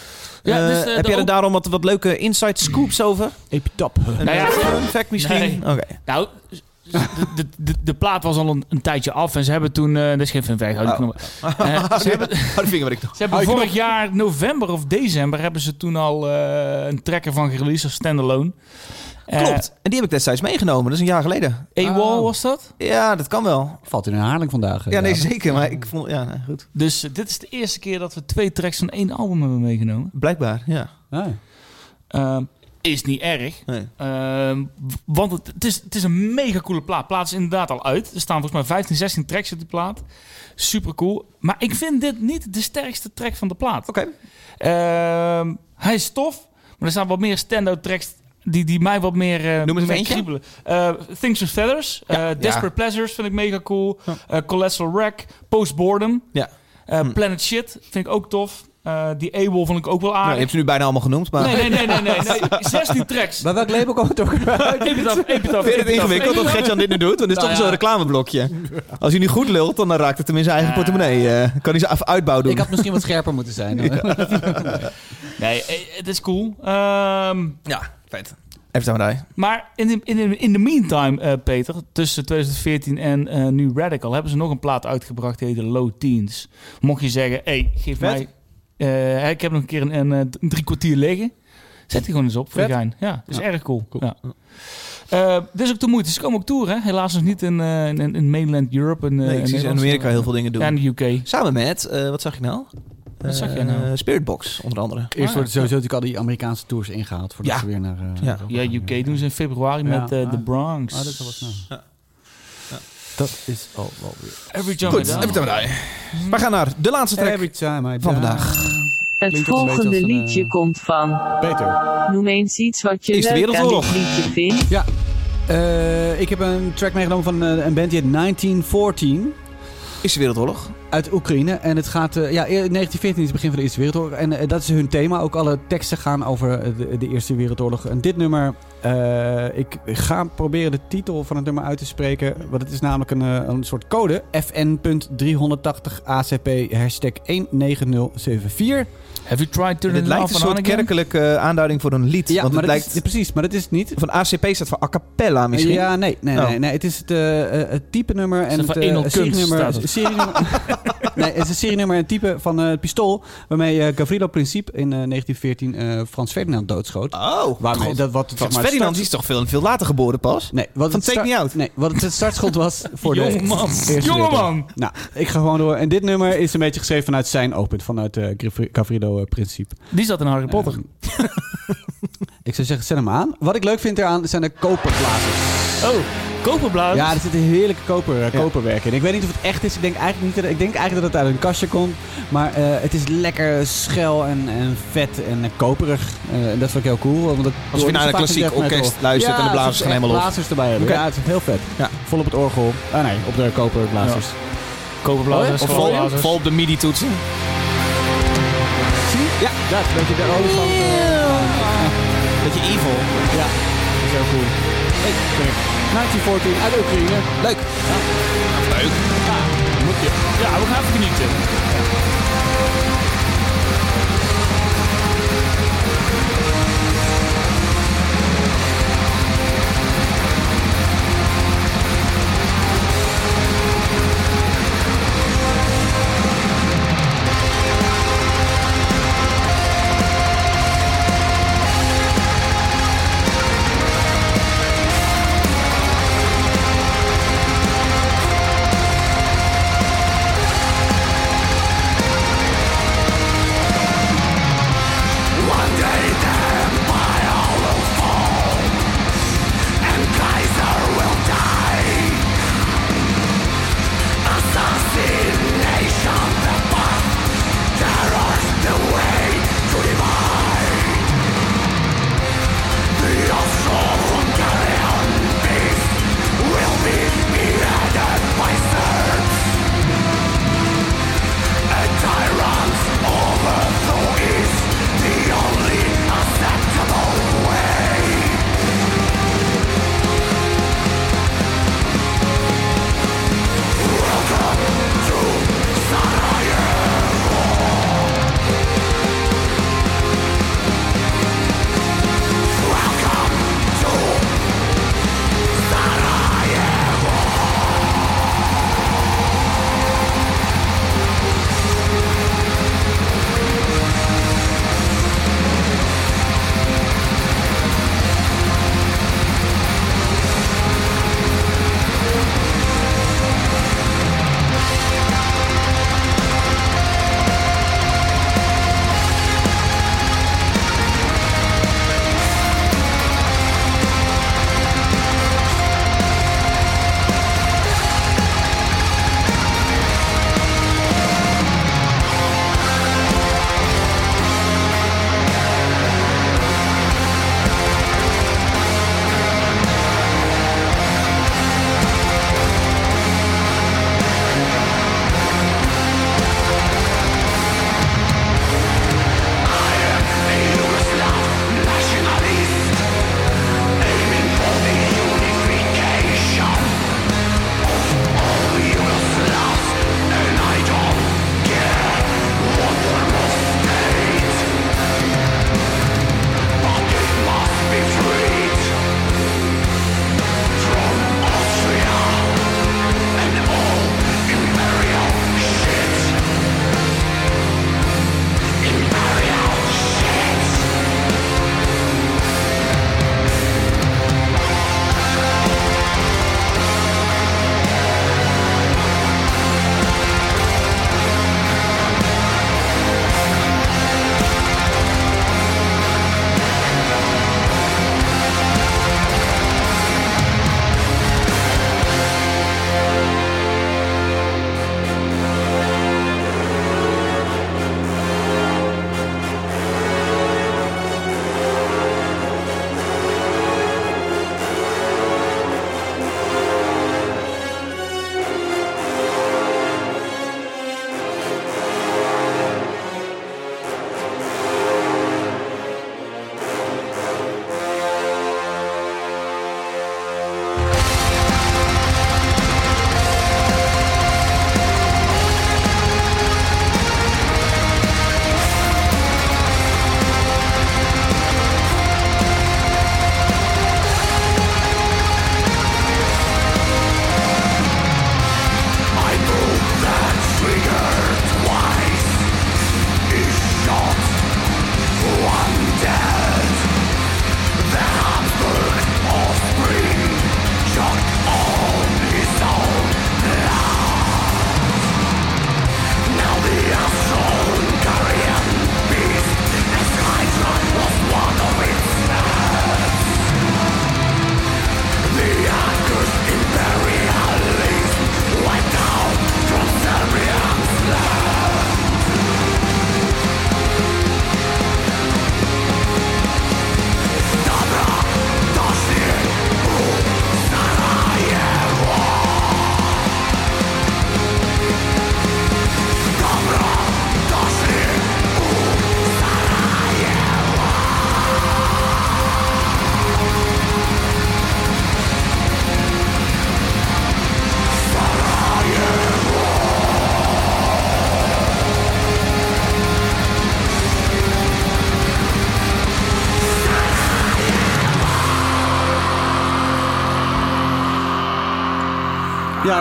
Ja, Eh, dus, eh, heb jij er op- daarom wat, wat leuke inside scoops over? Epitap. Een Nou ja, eh, fun fact misschien? nee. Oké. Nou, de, de, de, de plaat was al een, een tijdje af en ze hebben toen... eh dat is geen fun fact, hou die knop. <laughs> Eh, ze hebben, <laughs> vinger ik ze hebben vorig jaar, november of december, hebben ze toen al eh, een tracker van gereleased als standalone. Eh, Klopt. En die heb ik destijds meegenomen. Dat is een jaar geleden. AWOL Oh. was dat? Ja, dat kan wel. Valt in herhaling vandaag. eh, Ja, nee, zeker. Maar ik vond... Ja, goed. Dus dit is de eerste keer dat we twee tracks van één album hebben meegenomen. Blijkbaar, ja. Ah. Ehm, is niet erg. Nee. Ehm, want het, het, is, het is een mega coole plaat. Plaat is inderdaad al uit. Er staan volgens mij 15, 16 tracks op die plaat. Super cool. Maar ik vind dit niet de sterkste track van de plaat. Oké. Ehm, hij is tof. Maar er staan wat meer stand-out tracks die, die mij wat meer, eh Noem eens eentje. kriebelen. Eh, Things with Feathers. Ja, eh, Desperate ja. Pleasures vind ik mega cool. Ja. Eh, Collateral Wreck. Postboredom. Ja. Eh, Hm. Planet Shit vind ik ook tof. Eh, die A-Wall vond ik ook wel Nou, je aardig. hebt ze nu bijna allemaal genoemd, maar... nee, nee, nee, nee, nee, nee. <laughs> 16 tracks. Bij welk label komt het ook uit? <laughs> Epitaph, Epitaph, Vind je het ingewikkeld dat Gertjan dit nu doet? Want dit is Nou toch ja. zo'n reclameblokje. Als hij nu goed lult, dan raakt het hem in zijn eigen portemonnee. eh, kan hij ze even uitbouw doen. Ik had misschien wat scherper moeten zijn. <laughs> Nee, het is cool. Ehm, Ja, vet. Even mij. maar in de, in de, in de meantime, eh, Peter, tussen 2014 en eh, nu Radical, hebben ze nog een plaat uitgebracht die heette Low Teens. Mocht je zeggen, hey, geef Vet. mij... eh, ik heb nog een keer een, een, een drie kwartier liggen. Zet die gewoon eens op voor de gein. Ja, dat is Ja. erg cool. Ja. Eh, dit is ook de moeite. Ze komen ook tour, hè? Helaas nog niet in, eh, in, in mainland Europe. En, Nee, ik zie ze in. Amerika heel veel dingen doen. Ja, in de UK. Samen met, eh, wat zag ik nou? Wat zag Eh, jij nou? Spiritbox, onder andere. Eerst Ah, worden ja. sowieso natuurlijk al die Amerikaanse tours ingehaald voordat Ja. ze weer naar. eh, Ja. Ja. UK doen ze in februari Ja. met eh, The Ah. Bronx. Ah, dat is snel. Ja. Dat is al wel weer. Every Time Goed, I Die. aan mij. We gaan naar de laatste track. Every time I van vandaag. Het Klinkt volgende een, liedje eh, komt van. Beter. Noem eens iets wat je Eerste leuk aan dit liedje vindt. Ja. Eh, ik heb een track meegenomen van eh, een band die heet 1914. Eerste Wereldoorlog. Uit Oekraïne. En het gaat. eh, ja, 1914 is het begin van de Eerste Wereldoorlog. En eh, dat is hun thema. Ook alle teksten gaan over eh, de, de Eerste Wereldoorlog. En dit nummer. eh, ik ga proberen de titel van het nummer uit te spreken. Want het is namelijk een, eh, een soort code. FN.380 ACP hashtag 19074. Have you tried to the lijkt een soort kerkelijke eh, aanduiding voor een lied. Ja, want maar het lijkt... is, ja, precies. Maar dat is het niet. Van ACP staat voor a cappella misschien. Ja, nee, nee, Oh. nee, nee. Het is het, eh, eh, het type nummer en het het Kunst serienummer. het. serienummer <laughs> nee, het is een serienummer en type van eh, het pistool... waarmee eh Gavrilo Principe in eh, 1914 eh, Frans Ferdinand doodschoot. Oh, Waarmee God. dat wat zeg Frans maar, Ferdinand start- is toch veel, veel later geboren pas? Nee, wat Van Take Me Out. Nee, wat het, startschot was voor de Jongeman. Eerste Jongeman. Nou, ik ga gewoon door. En dit nummer is een beetje geschreven vanuit zijn oogpunt. Vanuit eh Gavrilo Principe. Die zat in Harry Potter. Ehm, <laughs> ik zou zeggen, zet hem aan. Wat ik leuk vind eraan zijn de koperblazers. oh, koperblazers. Ja, er zit een heerlijke koper, eh, koperwerk in. Ik weet niet of het echt is. Ik denk eigenlijk, niet dat, ik denk eigenlijk dat het uit een kastje komt. Maar eh, het is lekker schel en, en vet en koperig. Eh, en dat vind ik heel cool. Want dat Als je naar een klassiek orkest luistert en de blazers gaan helemaal los. blazers erbij hebben. Oké. Ja, het is heel vet. Ja. Vol op het orgel. Ah nee, op de koperblazers. Koperblazers. Of vol, vol op de midi-toetsen. Zie je? Ja, dat. Een beetje de olifant. Beetje evil. ja, dat is heel cool. Hey, kijk. 1914 uit Oekraïne. Leuk. Leuk. Ja, we gaan even genieten.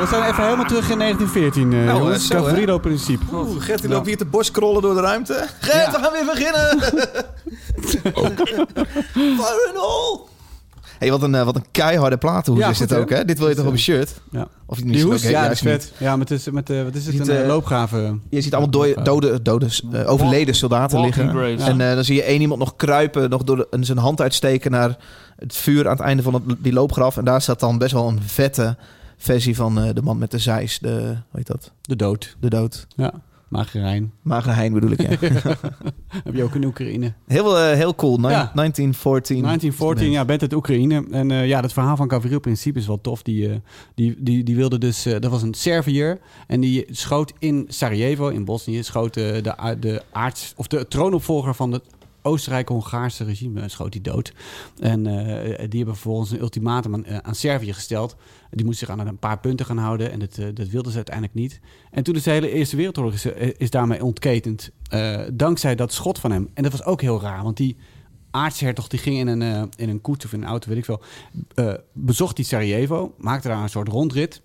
We zijn even helemaal terug in 1914. eh Nou, jongens. eh. Oeh, Gert die loopt hier te borstkrollen door de ruimte. Gert, Ja. we gaan weer beginnen. <laughs> <laughs> Fire hey, wat een, eh, wat een keiharde platenhoes Ja, is dit ook, hè? Dit wil je toch op een shirt? Ja. Of Die misschien hoes, ook ja, dat is niet. vet. Ja, met, de- met, wat is het? Een eh, loopgraven. Je ziet allemaal dode, dode, dode eh, overleden soldaten Walking liggen. En eh, dan zie je één iemand nog kruipen, nog door de- zijn hand uitsteken naar het vuur aan het einde van het, die loopgraf. En daar staat dan best wel een vette versie van eh, de man met de zeis, de, hoe heet dat? De dood. De dood. Ja, Magerijn. Magere Hein bedoel ik, ja. <laughs> Heb je ook in Oekraïne. heel, eh, heel cool. Nine- Ja. 1914. 1914, ja, bent het Oekraïne. En eh, ja, dat verhaal van Gavril Principe is wel tof. Die, die, die, die wilde dus, dat was een Serviër. En die schoot in Sarajevo, in Bosnië, schoot de, de aarts, of de troonopvolger van het Oostenrijk-Hongaarse regime eh, schoot hij dood. En eh, die hebben vervolgens een ultimatum aan, eh, Servië gesteld. Die moest zich aan een paar punten gaan houden. En dat, eh, dat wilden ze uiteindelijk niet. En toen is de hele Eerste Wereldoorlog is, daarmee ontketend. dankzij dat schot van hem. En dat was ook heel raar, want die aartshertog die ging in een, in een koets of in een auto, weet ik veel. bezocht die Sarajevo, maakte daar een soort rondrit.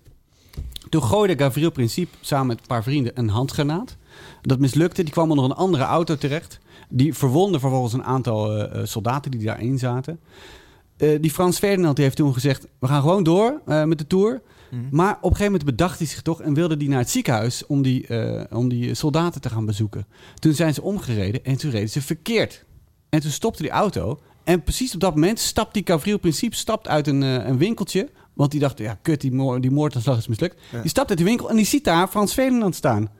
Toen gooide Gavril Principe samen met een paar vrienden een handgranaat. Dat mislukte, die kwam onder een andere auto terecht. Die verwonde vervolgens een aantal eh, eh, soldaten die daarin zaten. Eh, die Frans Ferdinand die heeft toen gezegd... we gaan gewoon door met de tour. Maar op een gegeven moment bedacht hij zich toch... en wilde hij naar het ziekenhuis om die, om die soldaten te gaan bezoeken. Toen zijn ze omgereden en toen reden ze verkeerd. En toen stopte die auto. En precies op dat moment stapt die Gavril Principe stapt uit een, een winkeltje. Want die dacht, ja, kut, die, moor, die moordaanslag is mislukt. Die stapt uit die winkel en die ziet daar Frans Ferdinand staan.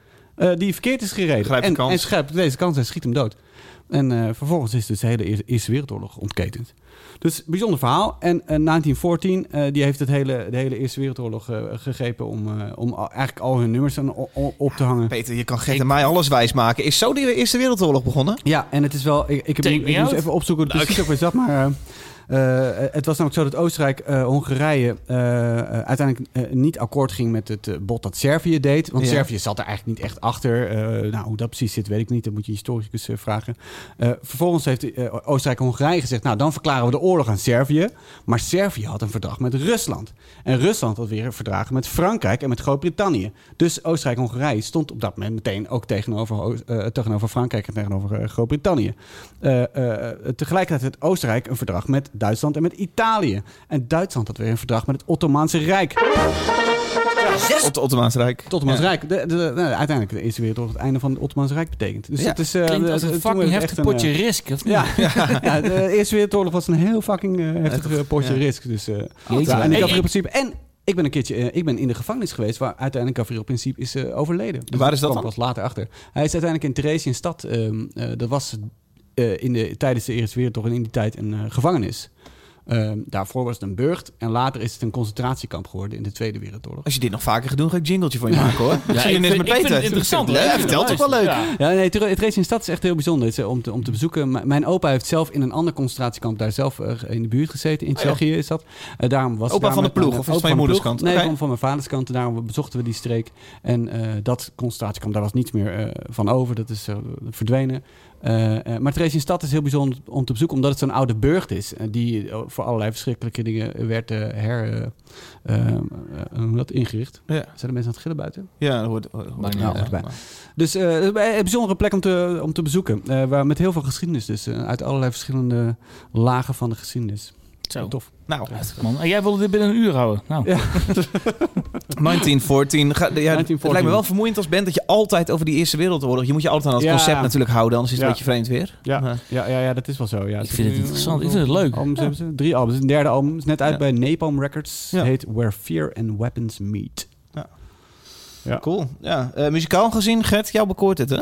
die verkeerd is gereden. De en, en grijpt deze kans en schiet hem dood. En eh, vervolgens is dus de hele Eerste, Eerste Wereldoorlog ontketend. Dus bijzonder verhaal. En eh, 1914, eh, die heeft het hele, de hele Eerste Wereldoorlog eh, gegrepen om, eh, om al- eigenlijk al hun nummers aan, op te hangen. Peter, je kan Gert en mij alles wijs maken. Is zo die Eerste Wereldoorlog begonnen? Ja, en het is wel. Ik, ik, heb, ik moest even opzoeken hoe het precies ook weer zat, maar. Eh, het was namelijk zo dat Oostenrijk, eh, eh, uiteindelijk niet akkoord ging met het bod dat Servië deed. Want Ja. Servië zat er eigenlijk niet echt achter. Nou, hoe dat precies zit, weet ik niet. Dat moet je historicus vragen. Vervolgens heeft eh, Oostenrijk en Hongarije gezegd: Nou, dan verklaren we de oorlog aan Servië. Maar Servië had een verdrag met Rusland. En Rusland had weer een verdrag met Frankrijk en met Groot-Brittannië. Dus Oostenrijk en Hongarije stond op dat moment meteen ook tegenover, tegenover Frankrijk en tegenover Groot-Brittannië. Tegelijkertijd had Oostenrijk een verdrag met Duitsland en met Italië. En Duitsland had weer een verdrag met het Ottomaanse Rijk. Het Ottomaanse Rijk. Het Ottomaanse Ja. Rijk. De, de, nou, uiteindelijk de Eerste Wereldoorlog het einde van het Ottomaanse Rijk betekent. Dus Ja. het is... eh, Klinkt als een fucking heftig echt een, potje eh, risk, of niet? <laughs> ja, ja, de Eerste Wereldoorlog was een heel fucking eh, heftig potje ja. risk. Dus, eh, ja, en ik had in principe... En ik ben een keertje ik ben in de gevangenis geweest... waar uiteindelijk Gavril Principe is eh, overleden. Dus Waar is dat kwam dan? pas later achter. Hij is uiteindelijk in Theresienstad... ehm eh dat was in de, tijdens de Eerste Wereldoorlog en in die tijd een eh, gevangenis. Ehm, daarvoor was het een burcht. En later is het een concentratiekamp geworden in de Tweede Wereldoorlog. Als je dit nog vaker gaat doen, ga ik jingletje voor je maken hoor. Ja, ik Geschiedenis vind, met ik vind Peter. het interessant. Ja, hoor. vertelt toch wel leuk. Ja. Ja, nee, Ther- Theresienstadt is echt heel bijzonder Het is, eh, om, te, om te bezoeken. M- mijn opa heeft zelf in een ander concentratiekamp daar zelf eh, in de buurt gezeten. In Ah. Tsjechië is dat. Eh, daarom was Opa van de mijn- ploeg, of het van je de moeders kant? Nee, van, mijn vaders kant. En daarom bezochten we die streek. En eh, dat concentratiekamp, daar was niets meer eh, van over. Dat is eh, verdwenen. Eh, eh, maar Theresienstadt is heel bijzonder om te bezoeken, omdat het zo'n oude burcht is. eh, die voor allerlei verschrikkelijke dingen werd eh, her, dat ingericht. Ja, Zijn er mensen aan het gillen buiten? ja dat hoort, hoort Nou, bij. Dus eh, het is een bijzondere plek om te, om te bezoeken. eh, waar met heel veel geschiedenis dus. uit allerlei verschillende lagen van de geschiedenis. Zo. Tof. Nou, Man. En jij wilde dit binnen een uur houden. Nou, Ja. <laughs> 1914. Ga, ja, Het 1914. lijkt me wel vermoeiend als band dat je altijd over die Eerste Wereldoorlog... Je moet je altijd aan het Ja. concept natuurlijk houden, anders is het Ja. een beetje vreemd weer. Ja. Ja, ja, ja, dat is wel zo. Ja. Ik vind het interessant. Ik vind het leuk. Albums hebben ze. Drie albums. Een derde album is net uit Ja. bij Napalm Records. Ja. Heet Where Fear and Weapons Meet. Ja. Cool. Ja. Eh, muzikaal gezien, Gert, jou bekoort het, hè?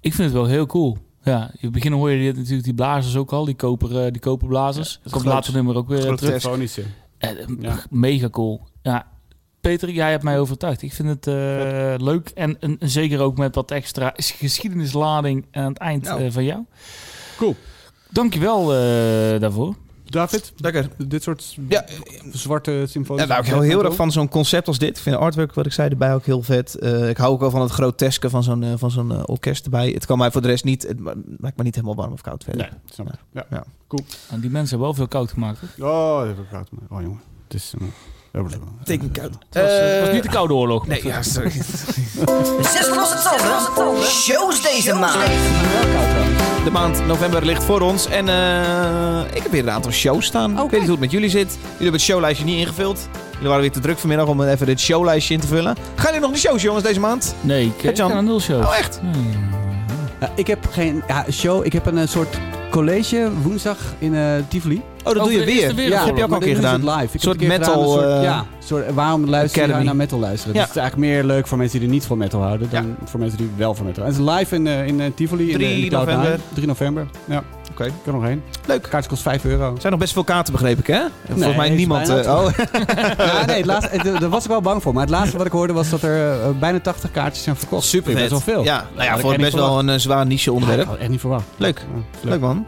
ik vind het wel heel cool. Ja, in het begin hoor je natuurlijk die blazers ook al, die, koper, eh, die koperblazers. Ja, dat komt later nummer ook weer Grotesk. terug. Telefonische. Eh, Ja. Mega cool. Ja, Peter, jij hebt mij overtuigd. Ik vind het eh, leuk en, en zeker ook met wat extra geschiedenislading aan het eind Nou. eh, van jou. Cool. Dankjewel eh daarvoor. David, Lekker. dit soort Ja, zwarte Ja, symfonische... nou, ik hou heel erg van zo'n concept als dit. Ik vind de artwork, wat ik zei, erbij ook heel vet. Eh, ik hou ook wel van het groteske van zo'n eh, van zo'n eh, orkest erbij. Het kan mij voor de rest niet... Het ma- maakt me niet helemaal warm of koud verder. Nee, snap. Ja. Ja. Cool. En die mensen hebben wel veel koud gemaakt. hoor. Oh, dat heb ik koud. Oh, jongen. Het is... Teken koud. Het was, het was niet de Koude Oorlog. Nee, ja, sorry. <laughs> Zes losse tanden. Shows deze maand. De maand november ligt voor ons en eh, ik heb weer een aantal shows staan. Ik weet niet hoe het met jullie zit. Jullie hebben het showlijstje niet ingevuld. Jullie waren weer te druk vanmiddag om even dit showlijstje in te vullen. Gaan jullie nog naar shows, jongens, deze maand? Nee, ik, ga naar nul show. Oh, echt? Ja, ik heb geen ja, show. Ik heb een eh, soort college woensdag in eh, Tivoli. Oh, dat doe je weer. Wereldoorlog. dat heb je ook al een keer gedaan. live. Ik Een soort heb een keer metal, gedaan, een eh, soort, ja, soort, waarom luisteren wij naar metal luisteren? Ja. Dus het is eigenlijk meer leuk voor mensen die er niet van metal houden dan voor mensen die wel van metal houden. Het is live in, eh, in eh, Tivoli. in, 3 de- in de Cloud november. Nine. 3 november. Ja, Oké. ik kan nog heen. Leuk. Kaartje kost 5 euro. Er zijn nog best veel kaarten, begreep ik, hè? Volgens mij niemand... eh, oh, <laughs> Ja, nee, het laatste, het- daar was ik wel bang voor. Maar het laatste wat ik hoorde was dat er eh, bijna 80 kaartjes zijn verkocht. super best wel veel. Ja, nou ja, voor best wel een eh, zwaar niche Ja, ik onderwerp. echt niet verwacht. Leuk. Ja, Leuk, man.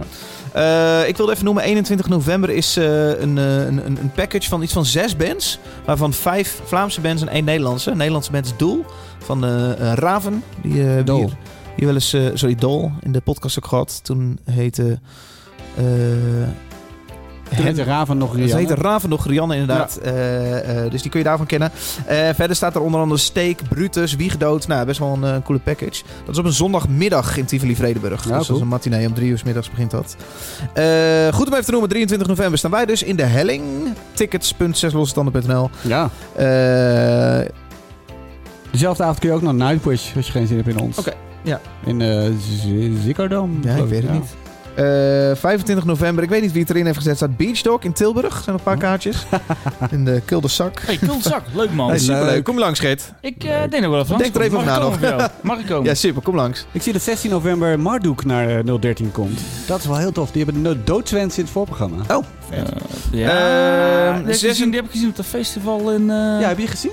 Ik wilde even noemen, 21 november is een, een, een, package van iets van zes bands. Waarvan vijf Vlaamse bands en één Nederlandse. Een Nederlandse band is Doel van Raven. Die. Hier, hier wel eens, eh, sorry, Dol in de podcast ook gehad. Toen heette... eh Toen heette Raven nog Ze Rianne. heette Raven nog Rianne inderdaad. Eh, eh, dus die kun je daarvan kennen. Verder staat er onder andere Steak, Brutus, Wiegdood. Nou, best wel een coole package. Dat is op een zondagmiddag in Tivoli Vredenburg. Ja, dus dat is een matinee. Om drie uur 's middags begint dat. Goed om even te noemen, 23 november staan wij dus in de helling. Tickets.zeslosstanden.nl Ja. Eh Dezelfde avond kun je ook naar Nightwish als je geen zin hebt in ons. Oké, ja. In eh Z- Ziggo Dome. Ja, ik geloof weet het ja. niet. Eh, 25 november, ik weet niet wie het erin heeft gezet, staat Beach Dog in Tilburg. Er zijn nog een paar kaartjes. <laughs> in de Kulderzak. Hey, Kultzak. Leuk man. Hey, superleuk. leuk. Kom langs, Gert. Ik eh, denk nog wel even Denk er even over na nog. Mag ik <laughs> komen? Ja, super. Kom langs. Ik zie dat 16 november Marduk naar eh, 013 komt. Dat is wel heel tof. Die hebben de doodswens in het voorprogramma. Oh, Ja, Ehm, die, heb ik gezien, die heb ik gezien op het festival in... eh ja, heb je die gezien?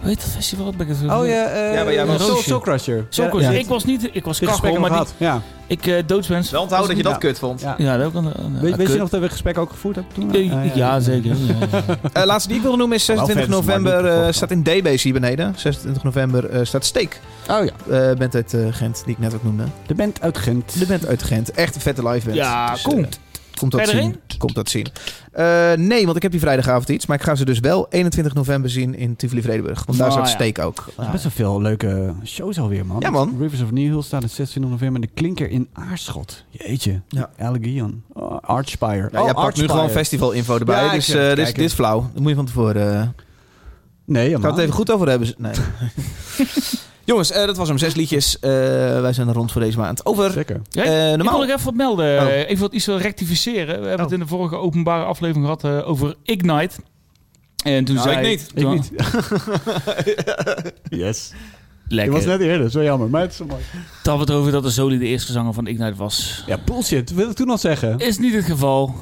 Hoe heet dat festival? Wat ben ik het Oh ja, eh Ja, maar jij was- Soul, Roosje. Soul Crusher. Ja, ja. Ik was niet... Ik was Dit gesprek kachel, al maar. Ja. ik eh doodswens. Wel onthouden dat je dat Ja. kut vond. Ja. Ja, dat ook een... een- Weet, een weet je nog dat we het gesprek ook gevoerd hebben toen? Eh, Ah, ja, zeker. Ja. <laughs> Eh, laatste die ik wilde noemen is 26 Wel fans, maar november. niet eh, gevolgd. staat in DB's hier beneden. 26 november eh, staat Steak. Oh ja, eh band uit eh, Gent, die ik net ook noemde. de band uit Gent. De band uit Gent. Echt een vette live band. Ja, Dus, komt. Komt dat zien. Komt dat zien. Eh, nee, want ik heb die vrijdagavond iets. Maar ik ga ze dus wel 21 november zien in Tivoli Vredenburg. Want daar Nou, staat ja. Steak ook. Best wel veel leuke shows alweer, man. Ja, man. Rivers of Nihil staat op 26 november. De Klinker in Aarschot. Jeetje. Ja. Allegion. Oh, Archspire. Ja, oh, jij pakt nu gewoon festivalinfo erbij. Ja, dus eh, dit, is, dit is flauw. Moet je van tevoren... eh Nee, we het even goed over hebben? Nee. <laughs> Jongens, eh, dat was hem. Zes liedjes. Eh, wij zijn er rond voor deze maand. Over Zeker. Eh, ik normaal- wil nog even wat melden. Oh. Even wat iets wil rectificeren. We hebben Oh. het in de vorige openbare aflevering gehad eh, over Ignite. En toen Nou, zei ik niet. Ik niet. <laughs> yes. Je Lekker. was net eerder, zo jammer. Maar het is zo mooi. Hadden we het over dat de Soli de eerste zanger van Ignite was. Ja, bullshit. Dat wil ik toen al zeggen. Is niet het geval.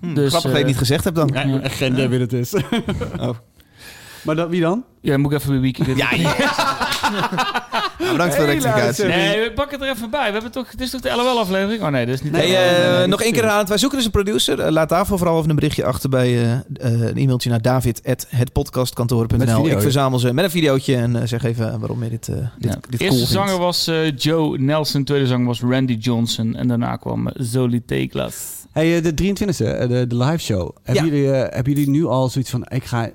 Hm, Dus, grappig dat je het niet gezegd hebt dan. Ja, geen idee wie het is. Oh. Maar dat, wie dan? Ja, moet ik even bij wiki. <laughs> Ja, bedankt voor de rectificatie. Nee, we pakken het er even bij. We hebben toch, het is toch de LOL-aflevering? Oh nee, dat is niet Nee, eh, nog één keer aan het. Wij zoeken dus een producer. Eh, laat daarvoor vooral even een berichtje achter bij eh, eh, een e-mailtje naar Met david.hetpodcastkantoor.nl. video, Ik verzamel ze met een videootje en zeg even waarom je dit, dit, Ja. dit Eerste cool vindt. zanger was eh, Joe Nelson. Tweede zanger was Randy Johnson. En daarna kwam Zoli Teklas. Hey, de 23e, eh, de, de live show. Hebben, Ja. jullie, hebben jullie nu al zoiets van... Ik ga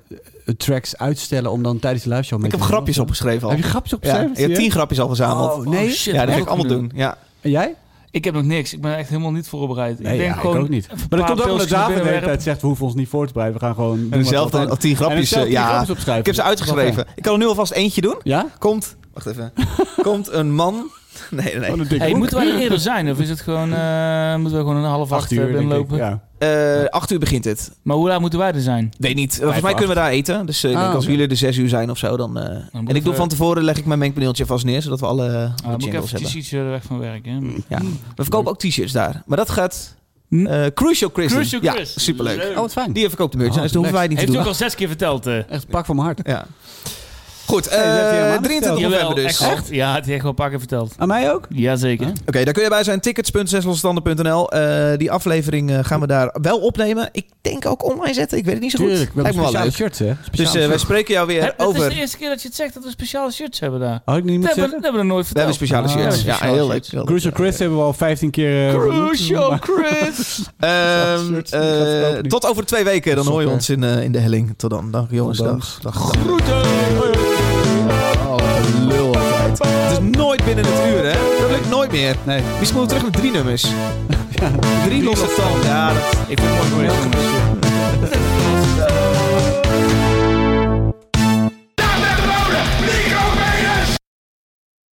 tracks uitstellen om dan tijdens de live show mee Ik heb doen grapjes opgeschreven al. Heb je grapjes Ja, opgeschreven? ik heb tien grapjes al verzameld. Oh, nee? Oh, shit. ja, dat ga ik allemaal doen. Ja. En jij? Ik heb nog niks. Ik ben echt helemaal niet voorbereid. Nee, ik denk ja, gewoon ik ook niet. Maar dat komt ook omdat David de hele tijd zegt... We hoeven ons niet voor te bereiden. We gaan gewoon... En dezelfde al tien grapjes. Eh, ja, grapjes opschrijven. ik heb ze uitgeschreven. Ik kan er nu alvast eentje doen. Ja? Komt, wacht even. <laughs> Komt een man. <laughs> Nee, nee, dikke Hey, moeten wij er eerder zijn? Of is het gewoon, eh, moeten we gewoon een half acht, Acht uur, eh, denk ik. binnenlopen? Ja. Eh, acht uur begint het. Maar hoe laat moeten wij er zijn? Weet niet. Volgens mij acht. kunnen we daar eten. Dus ik Ah, denk als oké. jullie er zes uur zijn of zo, dan... eh, en ik doe we- van tevoren, leg ik mijn mengpaneeltje vast neer, zodat we alle, Ah, moet ik even iets weg van werk. Hè? Ja. We verkopen ook t-shirts daar. Maar dat gaat... Hm? eh Crucial Chris. Crucial ja, superleuk. Leuk. Oh, wat fijn. Die verkoopt de merchandise, Oh, dus dat hoeven wij niet te Heeft u doen. ook al zes keer verteld. eh. Echt pak van mijn hart. Ja. Goed, eh, dat heeft hij helemaal 23 Jawel, november dus. echt? Ja, het heeft gewoon een paar keer verteld. Aan mij ook? Jazeker. Oké, daar kun je bij zijn. Tickets.zeslosstanden.nl. Eh die aflevering eh, gaan we daar wel opnemen. Ik denk ook online zetten. Ik weet het niet zo goed. Tuurlijk, we Lijkt me hebben wel speciale leuk. shirts, hè? Dus Speciale eh, wij shirts. spreken jou weer Het, het is over... de eerste keer dat je het zegt dat we speciale shirts hebben daar. Had ik niet Dat moeten hebben, dat zeggen? hebben we nog nooit We hebben verteld. speciale Ah, shirts. Ja, speciale heel leuk. shirts. heel leuk. Crucial Chris hebben we al 15 keer... eh. Crucial <laughs> Chris. <laughs> Ehm, shirts, eh, die gaat verkopen nu. tot over twee weken. Dan hoor je ons in, eh, in de helling. Tot dan. Dag jongens. Tot dan. Dag. Dag. dag. Binnen het uur, hè? Dat lukt nooit meer. Nee. Misschien moeten we terug naar drie nummers. <laughs> drie losse tanden. Ja, dat... Ik vind het mooi geweest. jongens.